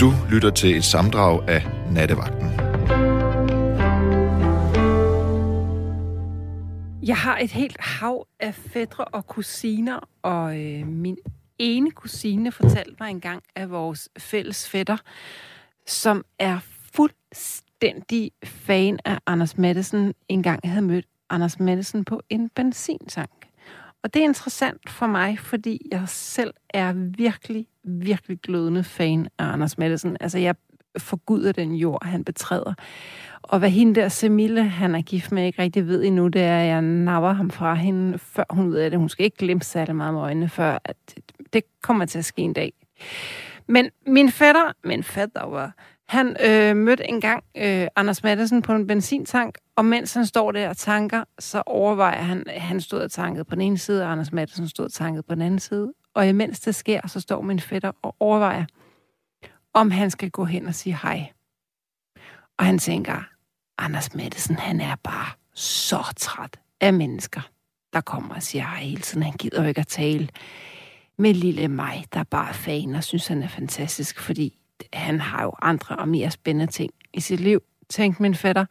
Du lytter til et samdrag af Nattevagten. Jeg har et helt hav af fædre og kusiner, og øh, min ene kusine fortalte mig engang af vores fælles fætter, som er fuldstændig fan af Anders Madsen, engang havde mødt Anders Madsen på en benzintank. Og det er interessant for mig, fordi jeg selv er virkelig, virkelig glødende fan af Anders Madsen. Altså, jeg forguder den jord, han betræder. Og hvad hende der Semille, han er gift med, ikke rigtig ved endnu, det er, at jeg napper ham fra hende, før hun ved af det. Hun skal ikke glemme særlig meget med øjnene, før at det kommer til at ske en dag. Men min fætter, min fætter var, han øh, mødte engang øh, Anders Madsen på en benzintank, og mens han står der og tanker, så overvejer han, at han stod og tankede på den ene side, og Anders Madsen stod og tankede på den anden side. Og imens det sker, så står min fætter og overvejer, om han skal gå hen og sige hej. Og han tænker, Anders Madsen, han er bare så træt af mennesker, der kommer og siger hej hele tiden. Han gider jo ikke at tale med lille mig, der bare er fan og synes, han er fantastisk, fordi han har jo andre og mere spændende ting i sit liv, tænkte min fætter.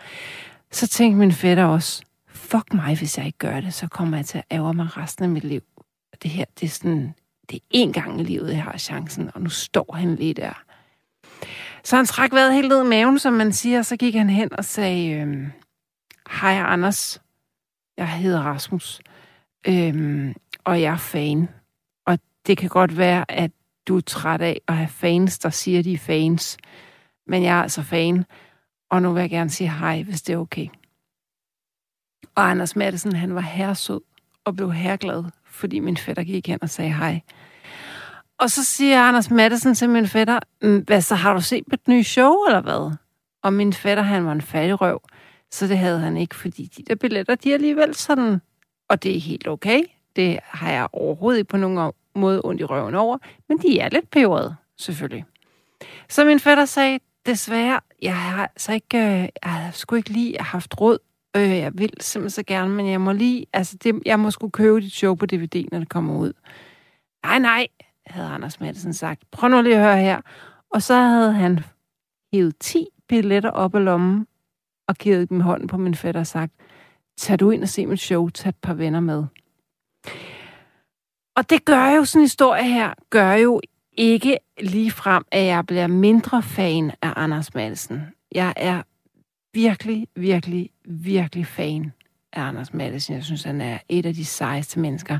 Så tænkte min fætter også, fuck mig, hvis jeg ikke gør det, så kommer jeg til at ære mig resten af mit liv. Det her, det er sådan, det er én gang i livet, jeg har chancen, og nu står han lige der. Så han trak vejret helt ned i maven, som man siger, og så gik han hen og sagde, øhm, hej Anders, jeg hedder Rasmus, øhm, og jeg er fan. Og det kan godt være, at du er træt af at have fans, der siger, de er fans. Men jeg er altså fan, og nu vil jeg gerne sige hej, hvis det er okay. Og Anders Madsen, han var herresød og blev herreglad, fordi min fætter gik hen og sagde hej. Og så siger Anders Madsen til min fætter, hvad så har du set på et nye show, eller hvad? Og min fætter, han var en fattig røv, så det havde han ikke, fordi de der billetter, de er alligevel sådan, og det er helt okay. Det har jeg overhovedet ikke på nogen måde ondt i røven over, men de er lidt peberede, selvfølgelig. Så min fætter sagde, desværre, jeg har så ikke, øh, jeg skulle ikke lige haft råd. Øh, jeg vil simpelthen så gerne, men jeg må lige, altså det, jeg må skulle købe dit show på DVD, når det kommer ud. Nej, nej, havde Anders Madsen sagt. Prøv nu lige at høre her. Og så havde han hævet 10 billetter op af lommen og givet dem hånden på min fætter og sagt, tag du ind og se mit show, tag et par venner med. Og det gør jo, sådan en historie her, gør jo ikke lige frem, at jeg bliver mindre fan af Anders Madsen. Jeg er virkelig, virkelig, virkelig fan af Anders Madsen. Jeg synes, han er et af de sejeste mennesker.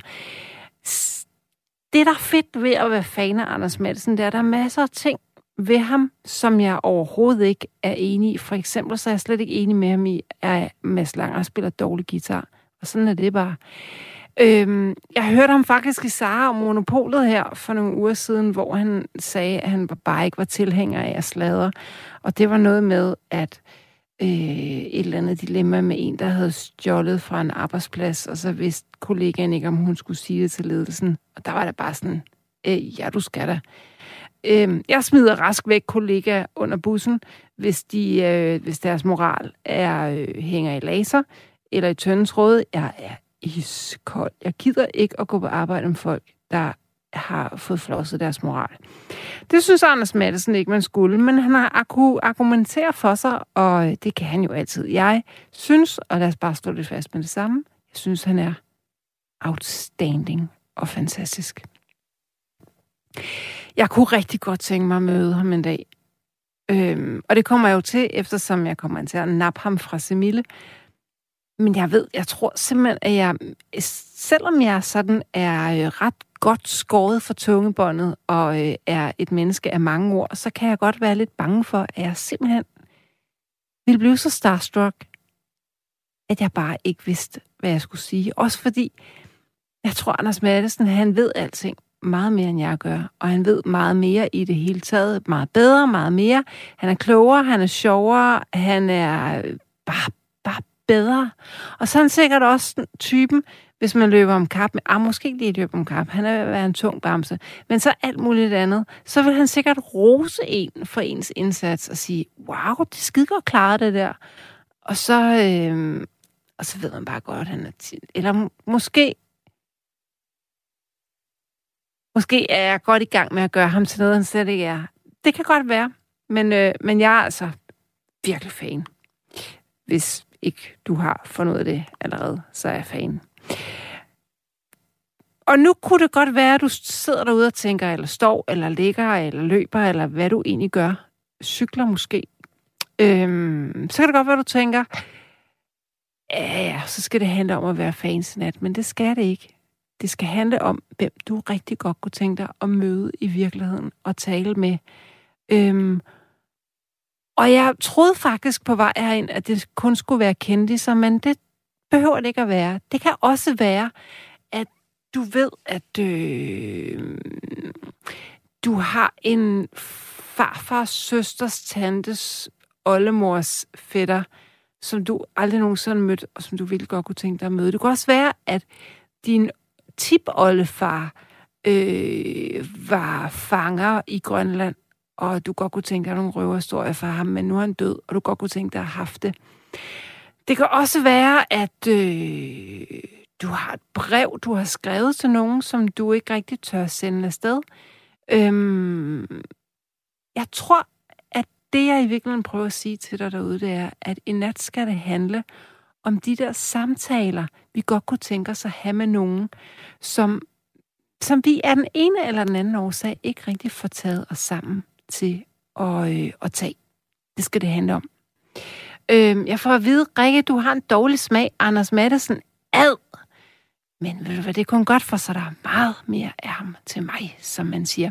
Det, der er fedt ved at være fan af Anders Madsen, det er, at der er masser af ting ved ham, som jeg overhovedet ikke er enig i. For eksempel så er jeg slet ikke enig med ham i, at Mads Langer spiller dårlig guitar. Og sådan er det bare. Øhm, jeg hørte ham faktisk i Sara om Monopolet her for nogle uger siden, hvor han sagde, at han bare ikke var tilhænger af at sladre. Og det var noget med, at øh, et eller andet dilemma med en, der havde stjålet fra en arbejdsplads, og så vidste kollegaen ikke, om hun skulle sige det til ledelsen. Og der var det bare sådan, øh, ja, du skal da. Øh, jeg smider rask væk kollegaer under bussen, hvis, de, øh, hvis deres moral er øh, hænger i laser eller i tøndens råd. Jeg er iskold. Jeg gider ikke at gå på arbejde med folk, der har fået flosset deres moral. Det synes Anders Madsen ikke, man skulle, men han har kunne argumentere for sig, og det kan han jo altid. Jeg synes, og lad os bare stå lidt fast med det samme, jeg synes, han er outstanding og fantastisk. Jeg kunne rigtig godt tænke mig at møde ham en dag. Øhm, og det kommer jeg jo til, eftersom jeg kommer til at nappe ham fra Semille. Men jeg ved, jeg tror simpelthen, at jeg, selvom jeg sådan er øh, ret godt skåret for tungebåndet og øh, er et menneske af mange ord, så kan jeg godt være lidt bange for, at jeg simpelthen ville blive så starstruck, at jeg bare ikke vidste, hvad jeg skulle sige. Også fordi, jeg tror, Anders Madsen, han ved alting meget mere, end jeg gør. Og han ved meget mere i det hele taget. Meget bedre, meget mere. Han er klogere, han er sjovere, han er øh, bare bedre. Og så er han sikkert også typen, hvis man løber om kap, med, ah, måske lige løber om kap, han er ved at være en tung bamse, men så alt muligt andet, så vil han sikkert rose en for ens indsats og sige, wow, det skide godt klaret det der. Og så, øh, og så ved man bare godt, at han er... tit. eller måske Måske er jeg godt i gang med at gøre ham til noget, han slet ikke er. Det kan godt være. Men, øh, men jeg er altså virkelig fan. Hvis ikke du har fundet det allerede, så er jeg fan. Og nu kunne det godt være, at du sidder derude og tænker, eller står, eller ligger, eller løber, eller hvad du egentlig gør. Cykler måske. Øhm, så kan det godt være, at du tænker, ja, så skal det handle om at være fans nat, men det skal det ikke. Det skal handle om, hvem du rigtig godt kunne tænke dig at møde i virkeligheden og tale med. Øhm, og jeg troede faktisk på vej herind, at det kun skulle være kendiser, men det behøver det ikke at være. Det kan også være, at du ved, at øh, du har en farfars søsters tantes oldemors fætter, som du aldrig nogensinde mødt, og som du ville godt kunne tænke dig at møde. Det kunne også være, at din tipoldefar øh, var fanger i Grønland, og du godt kunne tænke dig nogle røverhistorier for ham, men nu er han død, og du godt kunne tænke dig at have haft det. Det kan også være, at øh, du har et brev, du har skrevet til nogen, som du ikke rigtig tør sende afsted. Øhm, jeg tror, at det, jeg i virkeligheden prøver at sige til dig derude, det er, at i nat skal det handle om de der samtaler, vi godt kunne tænke os at have med nogen, som, som vi af den ene eller den anden årsag ikke rigtig får taget os sammen til at, øh, at tage. Det skal det handle om. Øh, jeg får at vide, Rikke, du har en dårlig smag. Anders Madsen, ad. Men ved du hvad, det kunne godt for, så der er meget mere af ham til mig, som man siger.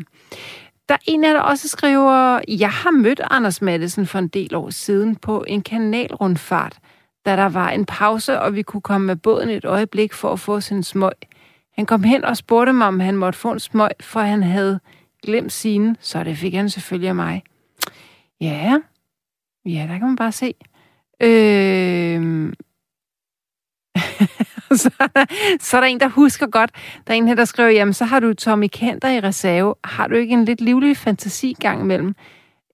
Der er en af der også skriver, jeg har mødt Anders Madsen for en del år siden på en kanalrundfart, da der var en pause, og vi kunne komme med båden et øjeblik for at få sin smøg. Han kom hen og spurgte mig, om han måtte få en smøg, for han havde glemt sine, så det fik han selvfølgelig af mig. Ja, ja, der kan man bare se. Øh... så, er der, så er der en, der husker godt. Der er en her, der skriver, jamen så har du Tommy Kenter i reserve. Har du ikke en lidt livlig fantasi gang imellem?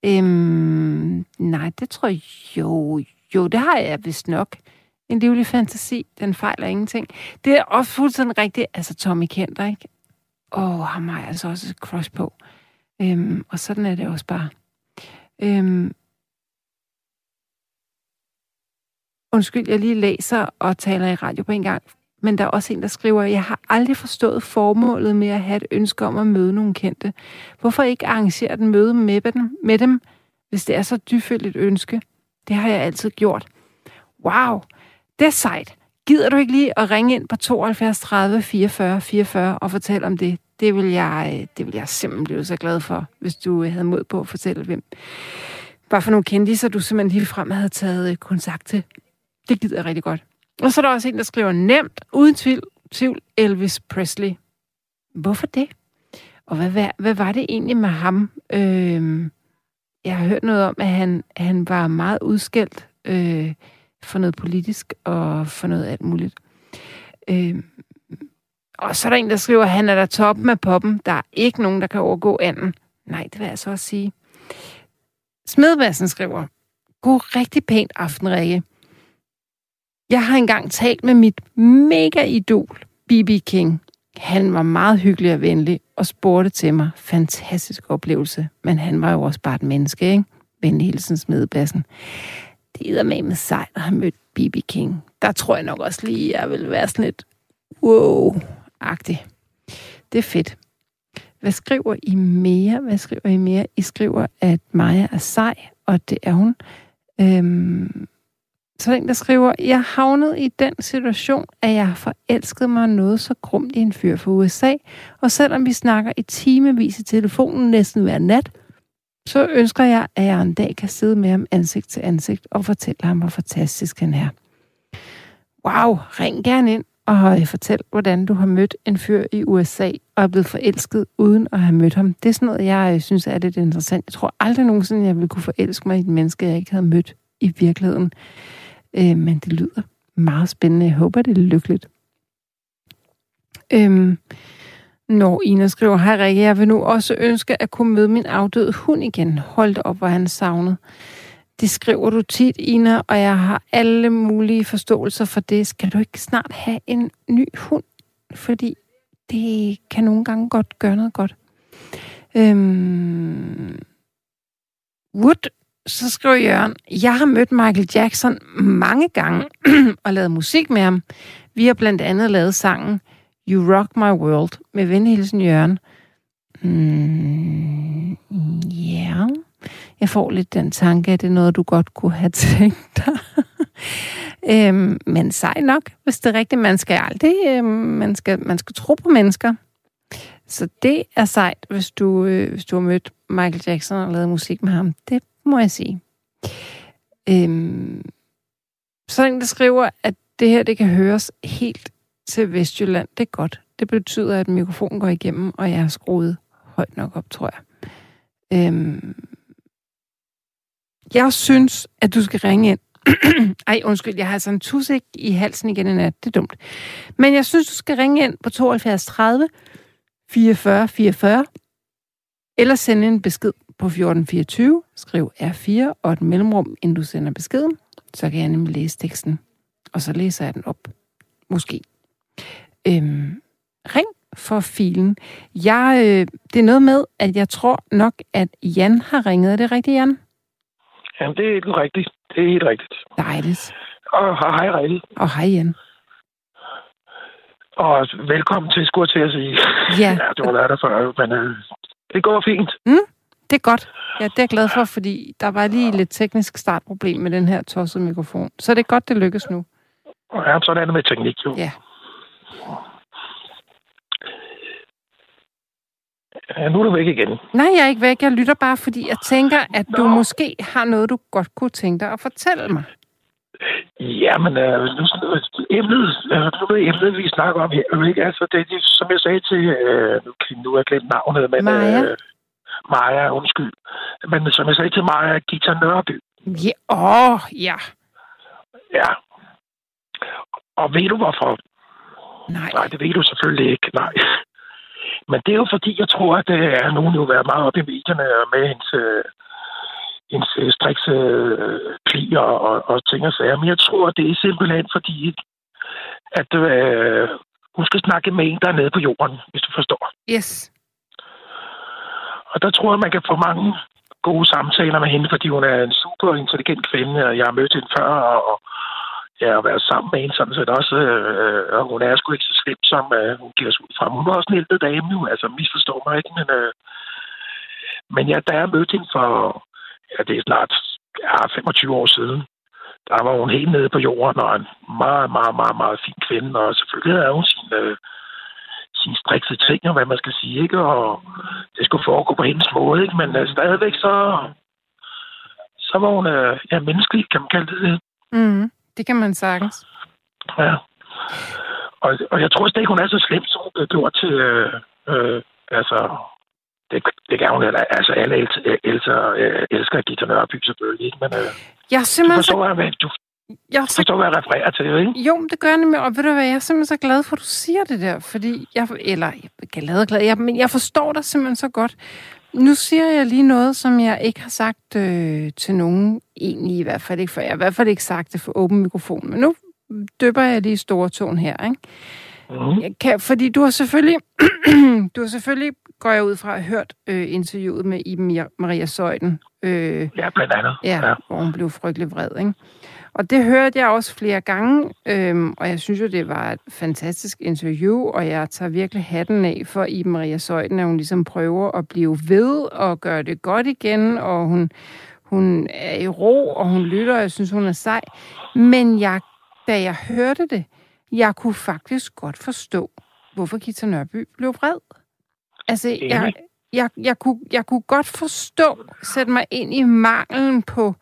Øhm, nej, det tror jeg jo. Jo, det har jeg vist nok. En livlig fantasi, den fejler ingenting. Det er også fuldstændig rigtigt. Altså Tommy Kenter, ikke? Åh, ham har jeg altså også et crush på. Øhm, og sådan er det også bare. Øhm, undskyld, jeg lige læser og taler i radio på en gang, men der er også en, der skriver, jeg har aldrig forstået formålet med at have et ønske om at møde nogle kendte. Hvorfor ikke arrangere et møde med dem, med dem hvis det er så dybfølt et ønske? Det har jeg altid gjort. Wow, det er sejt. Gider du ikke lige at ringe ind på 72 30 44 44 og fortælle om det? Det vil jeg, øh, det vil jeg simpelthen blive så glad for, hvis du øh, havde mod på at fortælle, hvem. Bare for nogle kendiser, du simpelthen lige frem havde taget øh, kontakt til. Det gider jeg rigtig godt. Og så er der også en, der skriver nemt, uden tvivl, tvivl Elvis Presley. Hvorfor det? Og hvad, hvad, hvad var det egentlig med ham? Øh, jeg har hørt noget om, at han, han var meget udskældt øh, for noget politisk og for noget alt muligt. Øh, og så er der en, der skriver, at han er der toppen af poppen. Der er ikke nogen, der kan overgå anden. Nej, det vil jeg så også sige. Smedvadsen skriver, God rigtig pænt aften, Rikke. Jeg har engang talt med mit mega-idol, B.B. King. Han var meget hyggelig og venlig og spurgte til mig. Fantastisk oplevelse. Men han var jo også bare et menneske, ikke? Venlig hilsen Smedbassen. Det er med med sejt at have mødt B.B. King. Der tror jeg nok også lige, jeg vil være sådan lidt wow agtig Det er fedt. Hvad skriver I mere? Hvad skriver I mere? I skriver, at Maja er sej, og det er hun. Øhm, så er der der skriver, jeg havnede i den situation, at jeg forelskede mig noget så grumt i en fyr fra USA, og selvom vi snakker i timevis i telefonen næsten hver nat, så ønsker jeg, at jeg en dag kan sidde med ham ansigt til ansigt og fortælle ham, hvor fantastisk han er. Wow, ring gerne ind og fortæl, hvordan du har mødt en fyr i USA og er blevet forelsket uden at have mødt ham. Det er sådan noget, jeg øh, synes er lidt interessant. Jeg tror aldrig nogensinde, jeg ville kunne forelske mig i et menneske, jeg ikke havde mødt i virkeligheden. Øh, men det lyder meget spændende. Jeg håber, det er lykkeligt. Øhm, når Ina skriver, hej Rikke, jeg vil nu også ønske at kunne møde min afdøde hund igen. Hold op, hvor han savnet. Det skriver du tit, Ina, og jeg har alle mulige forståelser for det. Skal du ikke snart have en ny hund? Fordi det kan nogle gange godt gøre noget godt. Øhm, Wood, så skriver Jørgen, jeg har mødt Michael Jackson mange gange og lavet musik med ham. Vi har blandt andet lavet sangen You Rock My World med venhilsen Jørgen. Mm, ja, yeah. jeg får lidt den tanke, at det er noget, du godt kunne have tænkt dig. øhm, men sej nok, hvis det er rigtigt. Man skal aldrig, øhm, man, skal, man skal tro på mennesker. Så det er sejt, hvis du, øh, hvis du har mødt Michael Jackson og lavet musik med ham. Det må jeg sige. Øhm, så en, der skriver, at det her det kan høres helt til Vestjylland. Det er godt. Det betyder, at mikrofonen går igennem, og jeg har skruet højt nok op, tror jeg. Øhm, jeg synes, at du skal ringe ind. Ej, undskyld, jeg har sådan en tusik i halsen igen i nat. Det er dumt. Men jeg synes, du skal ringe ind på 72 30 44 44, eller sende en besked på 1424, skriv R4 og et mellemrum, inden du sender beskeden, så kan jeg nemlig læse teksten, og så læser jeg den op. Måske. Øhm, ring for filen. Jeg, øh, det er noget med, at jeg tror nok, at Jan har ringet. Er det rigtigt, Jan? Jamen, det er helt rigtigt. Det er helt rigtigt. Dejligt. Og hej, Rejle. Og hej, Jan. Og velkommen til, skulle jeg til at sige. Ja. ja har været der før, men øh, det går fint. Mm, det er godt. Ja, det er jeg glad for, fordi der var lige lidt teknisk startproblem med den her tossede mikrofon. Så det er godt, det lykkes nu. Ja, sådan er det med teknik, jo. Ja. Ja, nu er du væk igen. Nej, jeg er ikke væk. Jeg lytter bare, fordi jeg tænker, at du Nå. måske har noget, du godt kunne tænke dig at fortælle mig. Ja, men øh, nu, emnet, øh, nu ved emnet, vi snakker om her, ikke? Altså, det, det, som jeg sagde til, øh, nu, har jeg glemt navnet, men... Maja. Øh, Maja, undskyld. Men som jeg sagde til Maja, Gita Nørby. Ja, åh, ja. Ja. Og ved du hvorfor? Nej. Nej, det ved du selvfølgelig ikke, nej. Men det er jo fordi, jeg tror, at øh, er nogen jo været meget op i medierne med hendes, øh, hendes øh, strikse øh, plier og, og ting og sager. Men jeg tror, det er simpelthen fordi, at øh, hun skal snakke med en, der er nede på jorden, hvis du forstår. Yes. Og der tror jeg, man kan få mange gode samtaler med hende, fordi hun er en super intelligent kvinde, og jeg har mødt hende før, og ja, at være sammen med hende sådan set også, øh, og hun er sgu ikke så slem, som øh, hun giver sig ud fra. Hun er også en ældre dame nu, altså misforstår mig ikke, men, øh, men ja, da jeg mødte hende for, ja, det er snart ja, 25 år siden, der var hun helt nede på jorden, og en meget, meget, meget, meget fin kvinde, og selvfølgelig havde hun sin, øh, sin strikse ting, og hvad man skal sige, ikke? Og det skulle foregå på hendes måde, ikke? Men øh, stadigvæk så, så var hun øh, ja, menneskelig, kan man kalde det det. Mm, det kan man sagtens. Ja. Og, og jeg tror slet ikke, hun er så slem, som hun blev gjort til... Øh, øh, altså, det, det kan hun heller. Altså, alle elsker, elsker, øh, elsker Gita Nørby selvfølgelig, ikke? Men øh, Jeg er du simpelthen så, forstår, hvad, du jeg er så forstår, hvad jeg refererer til, ikke? Jo, det gør jeg nemlig, og ved du hvad, jeg er simpelthen så glad for, at du siger det der, fordi jeg, eller jeg er glad og glad, jeg, men jeg forstår dig simpelthen så godt. Nu siger jeg lige noget, som jeg ikke har sagt øh, til nogen, egentlig i hvert fald ikke, for jeg har i hvert fald ikke sagt det for åben mikrofon, men nu døber jeg lige store tåen her, ikke? Mm. Jeg kan, fordi du har selvfølgelig, du har selvfølgelig, går jeg ud fra, hørt øh, interviewet med Iben Maria Søjden, øh, Ja, blandt andet. Ja, ja, hvor hun blev frygtelig vred, ikke? Og det hørte jeg også flere gange, øhm, og jeg synes jo, det var et fantastisk interview, og jeg tager virkelig hatten af for Iben Maria Søjden, at hun ligesom prøver at blive ved og gøre det godt igen, og hun, hun er i ro, og hun lytter, og jeg synes, hun er sej. Men jeg, da jeg hørte det, jeg kunne faktisk godt forstå, hvorfor Gita Nørby blev vred. Altså, jeg, jeg, jeg, kunne, jeg kunne godt forstå, sætte mig ind i manglen på øh,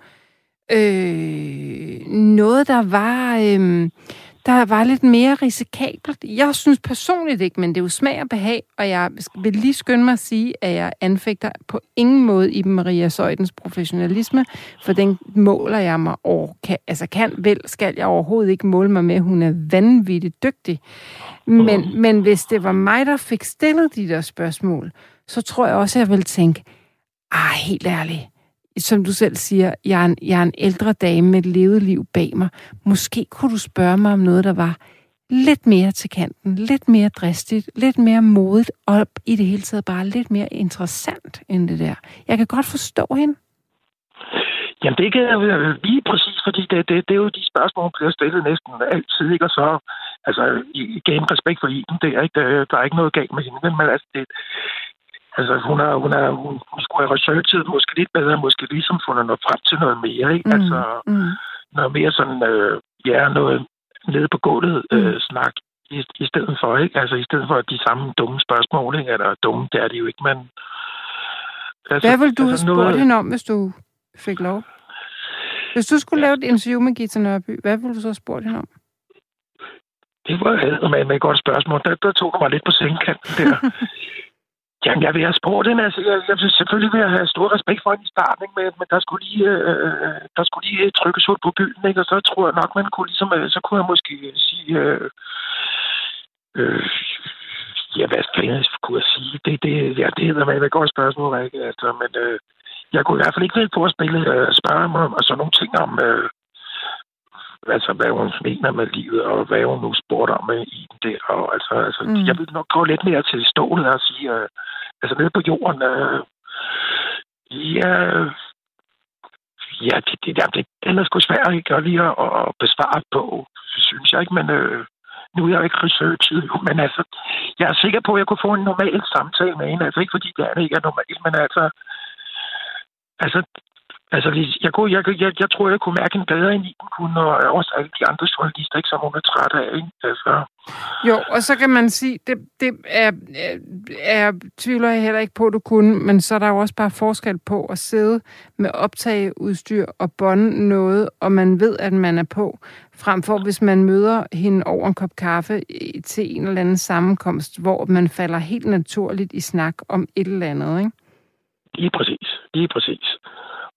noget, der var, øh, der var lidt mere risikabelt. Jeg synes personligt ikke, men det er jo smag og behag, og jeg vil lige skynde mig at sige, at jeg anfægter på ingen måde i Maria Søjdens professionalisme, for den måler jeg mig over. Kan, altså kan, vel, skal jeg overhovedet ikke måle mig med, hun er vanvittigt dygtig. Men, men hvis det var mig, der fik stillet de der spørgsmål, så tror jeg også, jeg vil tænke, ah, helt ærligt, som du selv siger, jeg er, en, jeg er en ældre dame med et levet liv bag mig. Måske kunne du spørge mig om noget, der var lidt mere til kanten, lidt mere dristigt, lidt mere modigt, og i det hele taget bare lidt mere interessant end det der. Jeg kan godt forstå hende. Jamen, det kan jeg lige præcis, fordi det, det, det er jo de spørgsmål, der bliver stillet næsten altid, ikke? Og så, altså, igen respekt for Iben, det er ikke, der, der er ikke noget galt med hende, men altså, det, altså, hun, er, hun, er, hun, hun skulle have researchet måske lidt bedre, måske ligesom fundet noget frem til noget mere, ikke? Mm. Altså, mm. noget mere sådan, øh, ja, noget nede på gulvet øh, mm. snak, i, i stedet for, ikke? Altså, i stedet for de samme dumme spørgsmål, ikke? Eller dumme, det er det jo ikke, men... Altså, Hvad vil du altså, have spurgt noget... hende om, hvis du fik lov? Hvis du skulle lave et interview med Gita Nørby, hvad ville du så spurgt hende om? Det var med, med et godt spørgsmål. Der, der tog du mig lidt på sengekanten der. Jamen, jeg vil have spurgt hende. Altså, jeg, jeg selvfølgelig vil jeg have stor respekt for hende i starten, men, men der skulle lige, øh, øh der skulle lige trykkes ud på byen, ikke? og så tror jeg nok, man kunne ligesom, øh, så kunne jeg måske sige, øh, øh, ja, hvad fanden kunne jeg sige? Det, det, ja, det hedder man et godt spørgsmål, ikke? Altså, men øh, jeg kunne i hvert fald ikke vide på at spille, øh, spørge mig om altså, nogle ting om, øh, altså, hvad hun mener med livet, og hvad hun nu spurgte om med i det. Og, altså, altså, mm. Jeg vil nok gå lidt mere til stålet og sige, øh, altså nede på jorden, øh, ja, ja, det, det, det, det er sgu svært ikke, at lige at, at besvare på, synes jeg ikke, men øh, nu er jeg ikke researchet, men altså, jeg er sikker på, at jeg kunne få en normal samtale med hende, altså ikke fordi det er ikke er normalt, men altså, altså, Altså, jeg, kunne, jeg, jeg, jeg tror, jeg kunne mærke en bedre end Iben kunne, og også alle de andre journalister, ikke, som hun er træt af. Ikke? Altså. Jo, og så kan man sige, det, det er, er, tvivler jeg heller ikke på, du kunne, men så er der jo også bare forskel på at sidde med optageudstyr og bonde noget, og man ved, at man er på, frem for hvis man møder hende over en kop kaffe til en eller anden sammenkomst, hvor man falder helt naturligt i snak om et eller andet, ikke? Lige præcis. Lige præcis.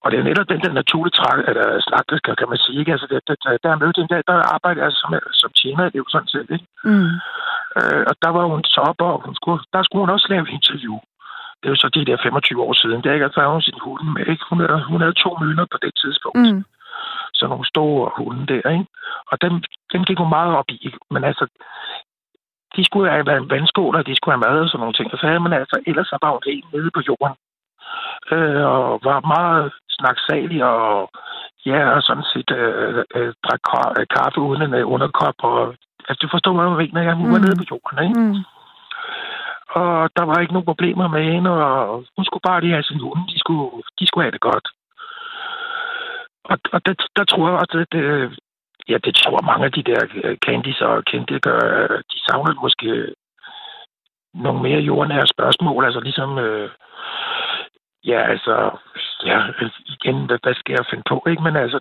Og det er netop den der naturlige træk, eller slagtes, kan man sige. Ikke? Altså, det, det, der er mødt en dag, der arbejder altså som, som tjener, det er jo sådan set. Ikke? Mm. Øh, og der var hun så op, og hun skulle, der skulle hun også lave interview. Det er jo så de der 25 år siden. Det er ikke, at der hun sin hunde med. Ikke? Hun, havde, hun havde to mønner på det tidspunkt. Mm. Så nogle store hunde der, ikke? Og dem, dem gik hun meget op i. Men altså, de skulle have været vandskåler, de skulle have mad og sådan nogle ting. Og så havde man altså, ellers så var hun helt nede på jorden. Øh, og var meget snaksalig og ja, og sådan set øh, øh, drak kaffe uden en øh, underkop. Og, altså, du forstår, hvad jeg mener. Jeg var mm. nede på jorden, ikke? Mm. Og der var ikke nogen problemer med hende, og hun skulle bare lige have sin hunde. De skulle, de skulle have det godt. Og, og det, der tror jeg, at det, det, ja, det tror mange af de der øh, Candice og kendte gør, de savner måske nogle mere jordnære spørgsmål, altså ligesom, øh, ja, altså, ja, igen, hvad, hvad skal jeg finde på, ikke? Men altså...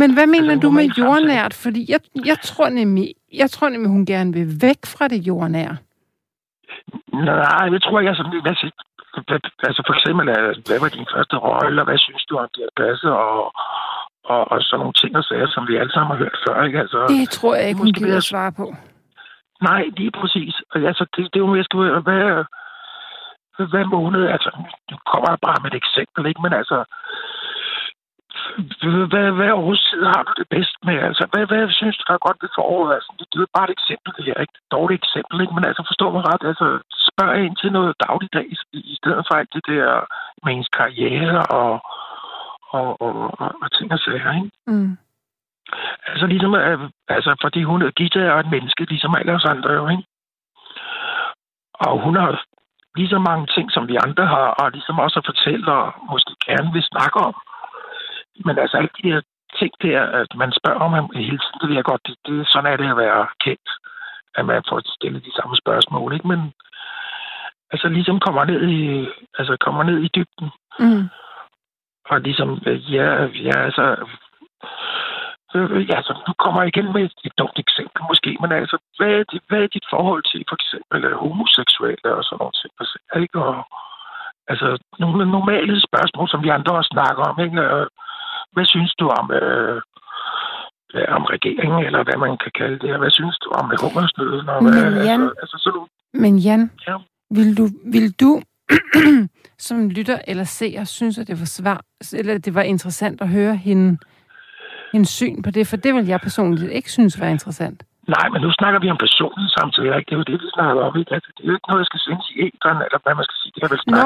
Men hvad mener altså, du med jordnært? Fordi jeg, jeg, tror nemlig, jeg tror nemlig, hun gerne vil væk fra det jordnære. Nej, det tror jeg sådan, hvad siger, altså for eksempel, hvad var din første rolle, og hvad synes du om det at passe, og, og, og sådan nogle ting og sager, som vi alle sammen har hørt før, ikke? Altså, det tror jeg ikke, hun gider svare på. Nej, lige præcis. Altså, det, det er jo mere, hvad, hver måned. Altså, nu kommer jeg bare med et eksempel, ikke? Men altså, hvad, hvad årstid har du det bedst med? Altså, hvad, hvad synes du, der er godt ved foråret? Altså, det, er bare et eksempel, det her, ikke? Et dårligt eksempel, ikke? Men altså, forstår mig ret, altså, spørg ind til noget dagligdags, i stedet for alt det der med ens karriere og, og, og, og, og ting og sager, ikke? Mm. Altså, ligesom, altså, fordi hun, Gita er et menneske, ligesom alle os andre, jo, ikke? Og hun har lige så mange ting, som vi andre har, og ligesom også at fortælle og måske gerne vil snakke om. Men altså alle de her ting der, at man spørger om hele tiden, det ved jeg godt, det, det, sådan er det at være kendt, at man får stillet de samme spørgsmål, ikke? Men altså ligesom kommer ned i, altså kommer ned i dybden. Mm. Og ligesom, ja, ja, altså, Øh, ja, så nu kommer jeg igen med et, dumt eksempel måske, men altså, hvad er, det, hvad er dit forhold til for eksempel øh, homoseksuelle og sådan nogle ting? Ikke? Og, altså, nogle normale spørgsmål, som vi andre også snakker om. Ikke? Hvad synes du om, øh, om regeringen, eller hvad man kan kalde det? Hvad synes du om hungersnøden? Og hvad, men Jan, altså, altså, så du, men Jan ja. vil du, vil du som lytter eller seer synes, at det var svar, eller det var interessant at høre hende en syn på det? For det vil jeg personligt ikke synes var interessant. Nej, men nu snakker vi om personlige samtaler, ikke? Det er jo det, vi snakker om, ikke? Altså, det er jo ikke noget, jeg skal synes i æderen, eller hvad man skal sige. Det er vel Nå,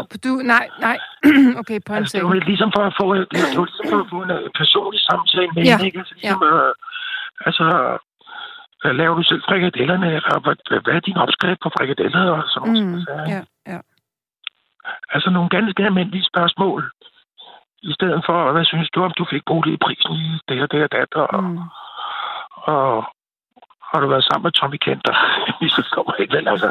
om, du, nej, nej, okay, på en Altså, det var ligesom for at få, det var ligesom for at få en øh, personlig samtale med Ja, ikke? Altså, ligesom, øh, altså, hvad laver du selv frikadellerne, eller hvad, hvad- er din opskrift på frikadeller, og sådan noget. Mm, Altså, ja, ja. Altså nogle ganske almindelige spørgsmål, i stedet for, hvad synes du om, du fik boligprisen i det og det og dat, og, Mm. og har du været sammen med Tommy Kenter? Vi så kommer ikke vel, altså.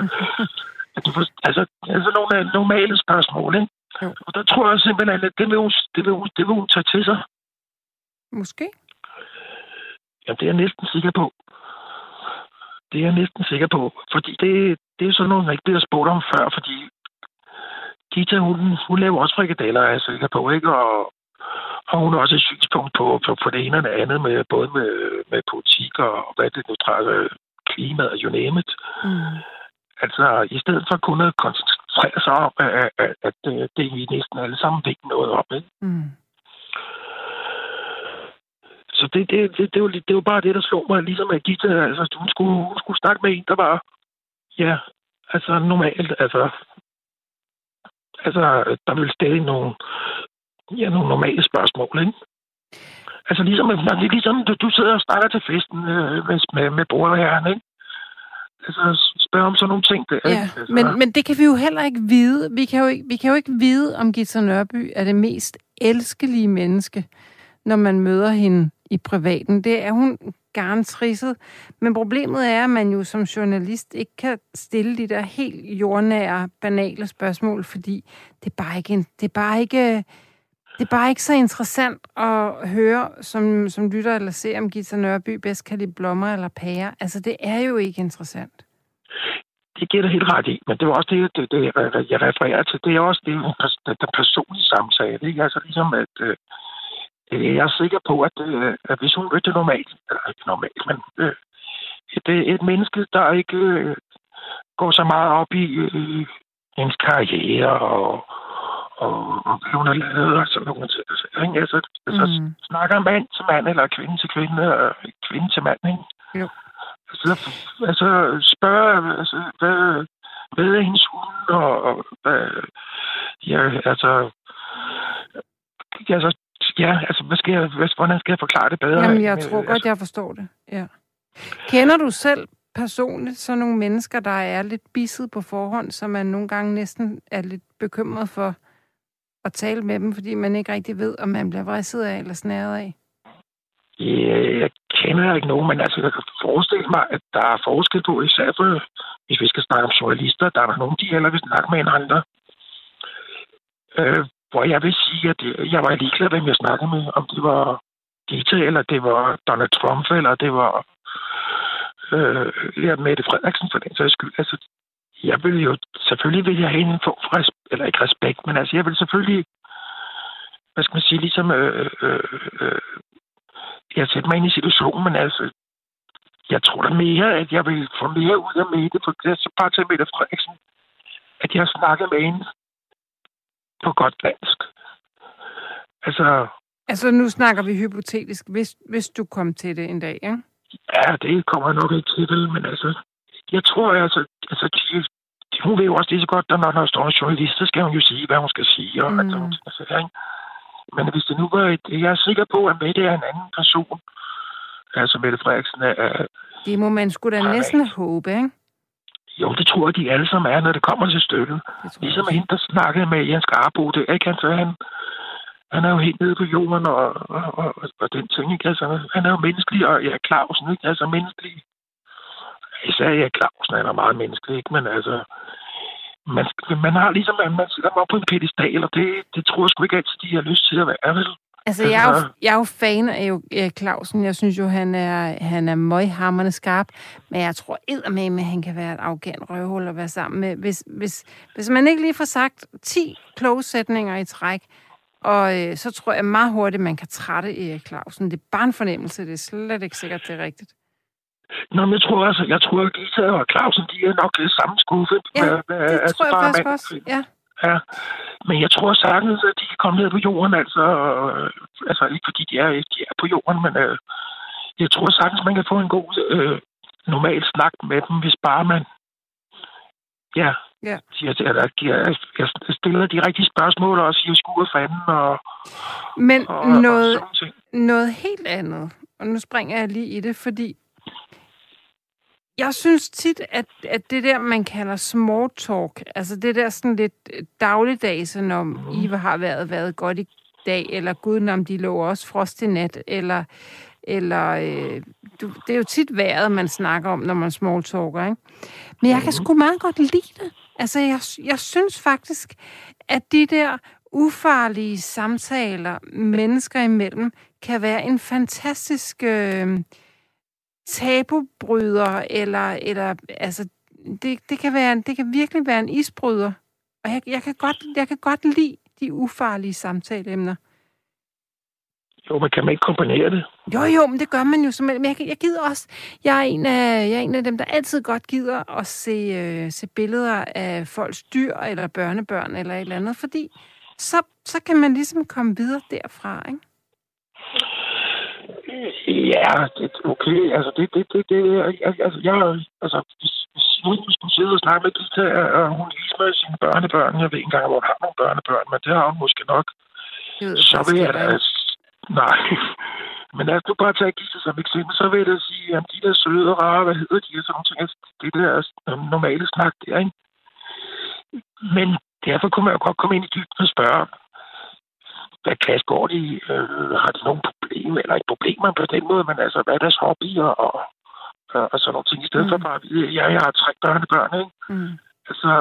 Får, altså, altså nogle øh, normale spørgsmål, ikke? Jo. Og der tror jeg simpelthen, at det vil hun, det vil hun, det vil hun tage til sig. Måske. Jamen, det er jeg næsten sikker på. Det er jeg næsten sikker på. Fordi det, det er sådan noget, man ikke bliver spurgt om før, fordi Gita, hun, hun laver også frikadeller, er jeg sikker på, ikke? Og, og hun har også et synspunkt på, på, på det ene og det andet, med, både med, med politik og hvad det nu trækker, klima og you name it. Mm. Altså, i stedet for kun at koncentrere sig om, at, at, at, at det, det er vi næsten alle sammen ved noget om, ikke? Mm. Så det, det, det, det, var, det var bare det, der slog mig, ligesom at Gita, altså, hun skulle, hun skulle snakke med en, der var, ja, altså normalt, altså, altså, der ville stille nogle, ja, nogle normale spørgsmål, ikke? Altså ligesom, det er ligesom du, du sidder og snakker til festen øh, med, med, bordherren, ikke? Altså, spørg om sådan nogle ting der, ikke? Ja, Altså, men, men det kan vi jo heller ikke vide. Vi kan jo ikke, vi kan jo ikke vide, om Gita Nørby er det mest elskelige menneske, når man møder hende i privaten. Det er hun garantrisset. Men problemet er, at man jo som journalist ikke kan stille de der helt jordnære, banale spørgsmål, fordi det er bare ikke, en, det er bare ikke, det er bare ikke så interessant at høre, som, som lytter eller ser, om Gita Nørby bedst kan lide blommer eller pærer. Altså, det er jo ikke interessant. det giver dig helt ret i, men det var også det, det, det jeg refererer til. Det er også det, der personlige samtale. Ikke? Altså ligesom, at øh, jeg er sikker på, at, øh, at hvis hun mødte normalt, eller ikke normalt, men øh, et, øh, et menneske, der ikke øh, går så meget op i øh, hendes karriere og, og, og hvad hun har lavet og sådan nogle ting. Ikke? Altså, altså Mm. snakker mand til mand, eller kvinde til kvinde, og kvinde til mand, ikke? Jo. Altså, altså spørge, altså, hvad, hvad er hendes hund, og, og hvad, ja, altså, altså, ja, altså, hvad skal jeg, hvad, hvordan skal jeg forklare det bedre? Jamen, jeg Men, tror godt, altså, jeg forstår det. Ja. Kender du selv personligt sådan nogle mennesker, der er lidt bisset på forhånd, så man nogle gange næsten er lidt bekymret for at tale med dem, fordi man ikke rigtig ved, om man bliver vrisset af eller snæret af? Ja, jeg kender ikke nogen, men altså, jeg kan forestille mig, at der er forskel på, især for, hvis vi skal snakke om journalister, der er der nogen, de heller vil snakke med en andre. Øh, hvor jeg vil sige, at øh, jeg var ligeglad, hvem jeg snakkede med, om det var Gita, eller det var Donald Trump, eller det var øh, ja, Mette Frederiksen for den sags skyld. Altså, jeg vil jo, selvfølgelig vil jeg have en form for respekt, eller ikke respekt, men altså, jeg vil selvfølgelig, hvad skal man sige, ligesom, øh, øh, øh, jeg sætter mig ind i situationen, men altså, jeg tror da mere, at jeg vil få mere ud af Mette, for det er så bare til Mette Frederiksen, at jeg har snakket med hende på godt dansk. Altså, Altså, nu snakker vi hypotetisk, hvis, hvis du kom til det en dag, ikke? ja, det kommer nok ikke til, vel, men altså, jeg tror altså, altså de, de, hun ved jo også lige så godt, at når der står en journalist, så skal hun jo sige, hvad hun skal sige. Og, Mm. altså, altså, ikke? Men hvis det nu var et, jeg er sikker på, at Mette er en anden person. Altså, Mette Frederiksen er, Det må man sgu da næsten håbe, ikke? Jo, det tror jeg, de alle sammen er, når det kommer til stykket. Ligesom jeg. hende, der snakkede med Jens Garbo, det er ikke han, så han, han er jo helt nede på jorden og, og, og, og den ting, ikke? Altså, han er jo menneskelig, og ja, Clausen, ikke? Altså menneskelig. Især ja, Clausen han er meget menneskelig, ikke? Men altså, man, man har ligesom, man, man sidder op på en pedestal, og det, det tror jeg sgu ikke altid, de har lyst til at være, vel? Altså, jeg er, jo, jeg er jo fan af Erik Clausen. Jeg synes jo, han er, han er møghammerende skarp. Men jeg tror eddermame, at han kan være et arrogant røvhul at være sammen med. Hvis, hvis, hvis man ikke lige får sagt 10 kloge sætninger i træk, og øh, så tror jeg meget hurtigt, man kan trætte Erik Clausen. Det er bare en fornemmelse. Det er slet ikke sikkert, det er rigtigt. Nå, men jeg tror altså, jeg tror, at Gita og Clausen, de er nok øh, samme skuffe. Ja, Det altså, tror jeg faktisk også. Ja. Ja, men jeg tror sagtens, at de kan komme ned på jorden, altså, øh, altså ikke fordi de er, de er på jorden, men øh, jeg tror sagtens, man kan få en god øh, normal snak med dem, hvis bare man, ja, Ja. Siger, at jeg, jeg, stiller de rigtige spørgsmål og siger skur fanden og, Men og, noget, og noget helt andet, og nu springer jeg lige i det, fordi jeg synes tit, at, at det der, man kalder small talk, altså det der sådan lidt dagligdags, når mm. Iva har været, været godt i dag, eller gud, om de lå også frost i nat, eller, eller øh, du, det er jo tit vejret, man snakker om, når man small talker, ikke? Men jeg kan sgu meget godt lide det. Altså, jeg, jeg synes faktisk, at de der ufarlige samtaler mennesker imellem kan være en fantastisk øh, tabubryder, eller, eller altså, det, det, kan være, det kan virkelig være en isbryder. Og jeg, jeg, kan godt, jeg kan godt lide de ufarlige samtaleemner. Jo, men kan man ikke komponere det? Jo, jo, men det gør man jo. Men jeg, jeg gider også... Jeg er, en af, jeg er en af dem, der altid godt gider at se, øh, se billeder af folks dyr, eller børnebørn, eller et eller andet, fordi så, så kan man ligesom komme videre derfra, ikke? Ja, det, okay. Altså, det, det, det, det altså, jeg, altså, hvis, hvis nogen skulle sidde og snakke med Gita, og hun viser mig sine børnebørn, jeg ved ikke engang, hvor hun har nogle børnebørn, men det har hun måske nok, ved, så vil jeg da... Nej. Men lad os nu bare tage Gita som eksempel, så vil jeg da sige, at de der søde og rare, hvad hedder de, og sådan nogle ting, altså, det der øh, normale snak der, ikke? Men derfor kunne man jo godt komme ind i dybden og spørge, hvad klasse går de? i? Øh, har de nogle problemer, eller ikke problemer på den måde, men altså, hvad er deres hobbyer og, og, og sådan nogle ting, i stedet mm. for bare ja, jeg har tre børnebørn, ikke? Mm. Altså,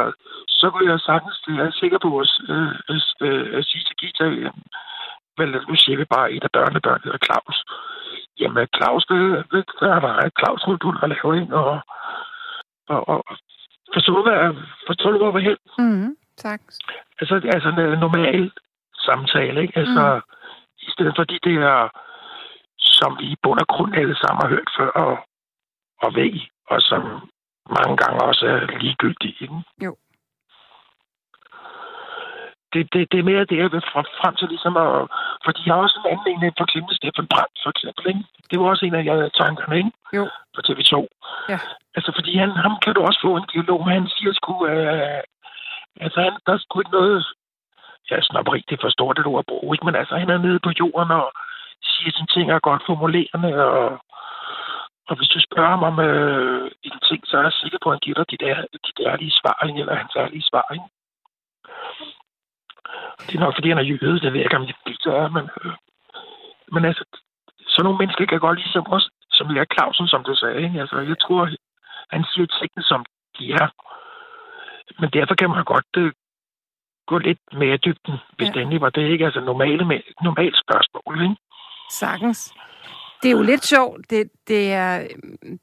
så kunne jeg sagtens, det er sikker på, at, øh, øh, at sige til Gita, vel, nu siger vi bare, et af børnebørn hedder Claus. Jamen, Claus, det, det, er bare Claus, du har lavet, ikke? Og, og, og forstår du, hvad, forstår du, hvor jeg vil hen? Mm. Tak. Altså, altså en normal samtale, ikke? Altså, mm. i stedet for de der, som vi i bund og grund alle sammen har hørt før og, og ved, og som mange gange også er ligegyldige, ikke? Jo. Det, det, det er mere det, jeg vil frem, frem til ligesom at... For de har også en anden en, for eksempel Steffen Brandt, for eksempel, ikke? Det var også en af jeg tankerne, ikke? Jo. På TV2. Ja. Altså, fordi han, ham kan du også få en dialog med. Han siger sgu... Øh, altså, han, der er sgu ikke noget... Ja, snopperi, det forstår det ord at bruge, ikke? Men altså, han er nede på jorden og siger sådan ting er godt formulerende, og, og hvis du spørger ham om øh, en ting, så er jeg sikker på, at han giver dig dit, ær, dit ærlige svar, eller hans ærlige svar, ikke? Det er nok, fordi han er jøde, det ved jeg ikke, om det er, men, øh, men altså, sådan nogle mennesker kan godt ligesom også, som Lær Clausen, som du sagde, ikke? Altså, jeg tror, han siger tingene, som de er. Men derfor kan man godt øh, gå lidt mere i dybden, hvis Ja. ja. det endelig var det, ikke? Altså, normale, normalt spørgsmål, ikke? Sagtens. Det er jo lidt sjovt. Det, det er,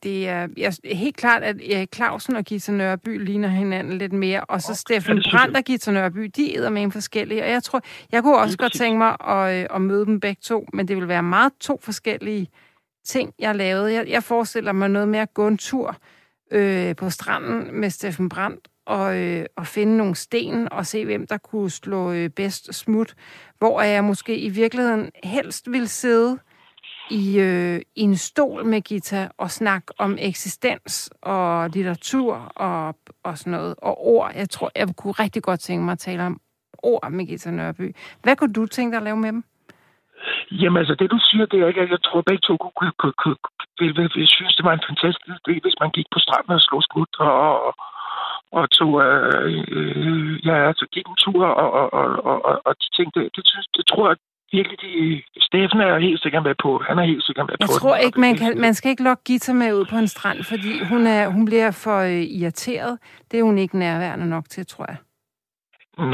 det er jeg, helt klart, at Erik Clausen og Gita Nørby ligner hinanden lidt mere. Og så Ja, Steffen Brandt og Gita Nørby, de er med en forskellige. Og jeg tror, jeg kunne også godt præcis. tænke mig at, øh, at møde dem begge to, men det vil være meget to forskellige ting, jeg lavede. Jeg, jeg forestiller mig noget med at gå en tur øh, på stranden med Steffen Brandt og, øh, og finde nogle sten og se, hvem der kunne slå øh, bedst smut. Hvor jeg måske i virkeligheden helst vil sidde i, øh, i en stol med Gita og snakke om eksistens og litteratur og, og sådan noget, og ord. Jeg tror, jeg kunne rigtig godt tænke mig at tale om ord med Gita Nørby. Hvad kunne du tænke dig at lave med dem? Jamen altså, det du siger, det er ikke, at jeg tror begge to kunne, kunne, kunne, kunne vil, vil, vil, synes, det var en fantastisk idé, hvis man gik på stranden og slog skud og, og, og tog, øh, øh, ja, altså gik en tur og, og, og, og, og, de ting, det, synes, det tror jeg virkelig, de, Steffen er helt sikkert med på. Han er helt sikkert med Jeg på. tror den, ikke, man, kan, man skal ikke lokke Gita med ud på en strand, fordi hun, er, hun bliver for øh, irriteret. Det er hun ikke nærværende nok til, tror jeg.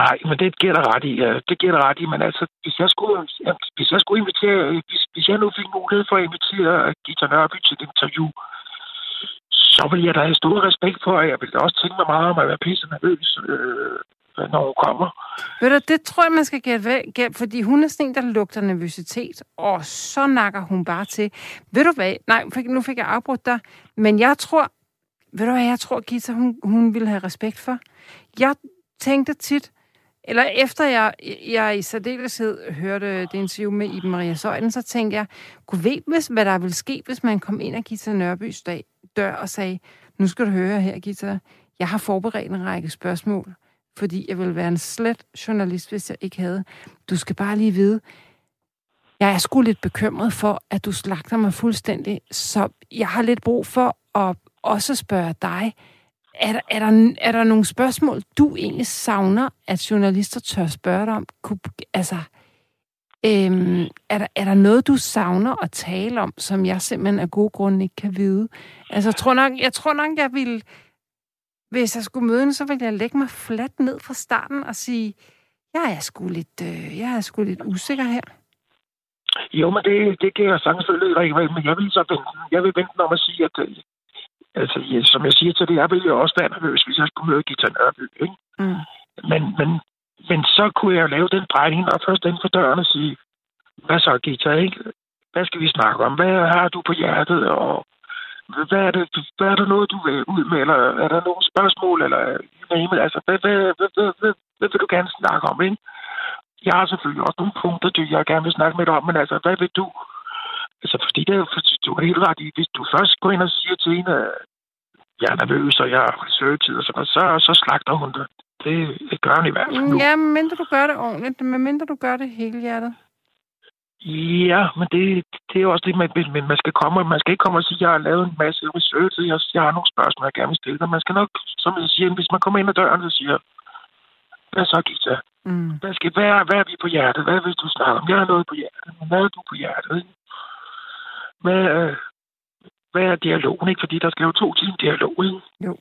Nej, men det dig ret i. Ja. Det dig ret i, men altså, hvis jeg skulle, hvis jeg skulle invitere, hvis, hvis jeg nu fik mulighed for at invitere Gita Nørby til et interview, så vil jeg da have stor respekt for, og jeg vil da også tænke mig meget om at være pisse nervøs, øh, når hun kommer. Ved du, det tror jeg, man skal gætte væk, fordi hun er sådan en, der lugter nervøsitet, og så nakker hun bare til. Ved du hvad? Nej, nu fik jeg afbrudt dig, men jeg tror, ved du hvad, jeg tror, Gita, hun, hun ville have respekt for. Jeg tænkte tit, eller efter jeg, jeg i særdeleshed hørte det interview med Iben Maria Søjden, så tænkte jeg, kunne ved, hvis, hvad der ville ske, hvis man kom ind og Gita Nørbys dag, dør og sagde, nu skal du høre her, Gita, Jeg har forberedt en række spørgsmål, fordi jeg ville være en slet journalist, hvis jeg ikke havde. Du skal bare lige vide, jeg er sgu lidt bekymret for, at du slagter mig fuldstændig, så jeg har lidt brug for at også spørge dig, er der, er, der, er der nogle spørgsmål, du egentlig savner, at journalister tør spørge dig om? Altså, øhm, er, der, er der noget, du savner at tale om, som jeg simpelthen af gode grunde ikke kan vide? Altså, jeg tror nok, jeg, tror nok, jeg vil... Hvis jeg skulle møde hende, så ville jeg lægge mig fladt ned fra starten og sige, jeg er sgu lidt, øh, jeg er sgu lidt usikker her. Jo, men det, det kan jeg sagtens følge rigtig vel, men jeg vil så vente, jeg vil vente om at sige, at øh, altså, ja, som jeg siger til det, jeg ville jo også være nervøs, hvis jeg skulle møde Gita Nørby, ikke? Mm. Men, men, men så kunne jeg lave den drejning, og først inden for døren og sige, hvad så, Gita, ikke? Hvad skal vi snakke om? Hvad har du på hjertet? Og hvad er det, hvad er der noget, du vil ud med? Eller er der nogle spørgsmål? Eller, altså, hvad, hvad, hvad, hvad, hvad, hvad vil du gerne snakke om, ikke? Jeg har selvfølgelig også nogle punkter, du, jeg gerne vil snakke med dig om, men altså, hvad vil du? Altså, fordi det er, du er helt ret i, hvis du først går ind og siger til en, at jeg er nervøs, og jeg har frisørtid og sådan noget, så, så slagter hun det. Det, gør hun i hvert fald nu. Ja, men mindre du gør det ordentligt, men mindre du gør det hele hjertet. Ja, men det, det er også det, man, men man skal, komme, man skal ikke komme og sige, at jeg har lavet en masse research, jeg, jeg har nogle spørgsmål, jeg gerne vil stille dig. Man skal nok, som jeg siger, hvis man kommer ind ad døren, så siger hvad så, Gita? Mm. Hvad, skal, hvad, hvad er vi på hjertet? Hvad vil du snakke om? Jeg har noget på hjertet, men hvad er du på hjertet? Hvad, øh, hvad er dialogen, ikke? Fordi der skal jo to timer dialog, ikke? Jo.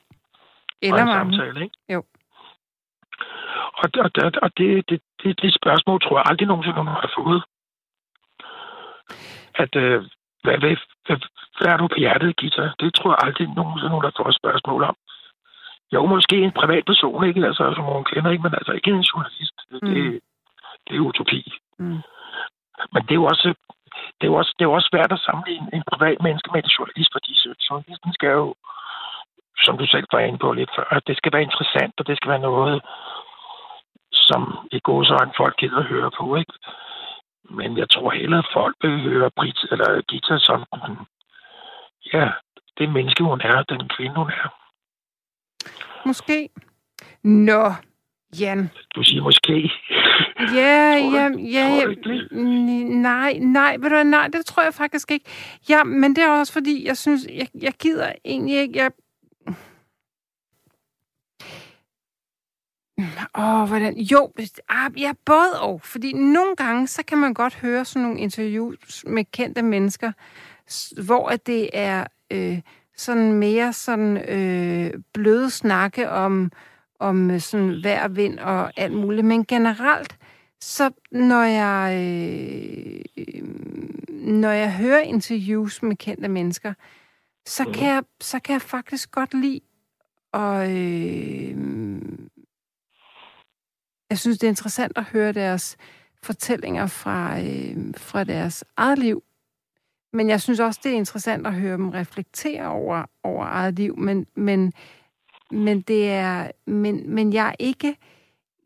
Eller mange. Samtale, ikke? Jo. Og, og, og, det, det, det, det spørgsmål tror jeg aldrig nogensinde, nogen har fået. At, øh, hvad, hvad, hvad, hvad er du på hjertet, Gita? Det tror jeg aldrig nogensinde, nogen har fået spørgsmål om. Jo, måske en privat person, ikke? Altså, som hun kender, ikke? Men altså ikke en journalist. Mm. Det, det er utopi. Mm. Men det er jo også det er jo også, det er også svært at sammenligne en privat menneske med en journalist, fordi journalisten skal jo, som du selv var inde på lidt før, at det skal være interessant, og det skal være noget, som i så en folk gider at høre på, ikke? Men jeg tror heller, at folk vil høre Brit eller Gita som ja, det menneske, hun er, den kvinde, hun er. Måske. Nå, Jan. Du siger måske. Ja, ja, ja. Nej, nej, ved du nej, det tror jeg faktisk ikke. Ja, men det er også fordi, jeg synes, jeg, jeg gider egentlig ikke, jeg... Åh, oh, hvordan... Jo, ah, ja, både og. Fordi nogle gange, så kan man godt høre sådan nogle interviews med kendte mennesker, hvor det er øh, sådan mere sådan øh, bløde snakke om, om sådan vejr, vind og alt muligt. Men generelt, så når jeg, øh, når jeg hører interviews med kendte mennesker, så, mm. kan, jeg, så kan jeg faktisk godt lide og øh, jeg synes, det er interessant at høre deres fortællinger fra, øh, fra deres eget liv. Men jeg synes også, det er interessant at høre dem reflektere over, over eget liv. Men, men, men, det er, men, men jeg er ikke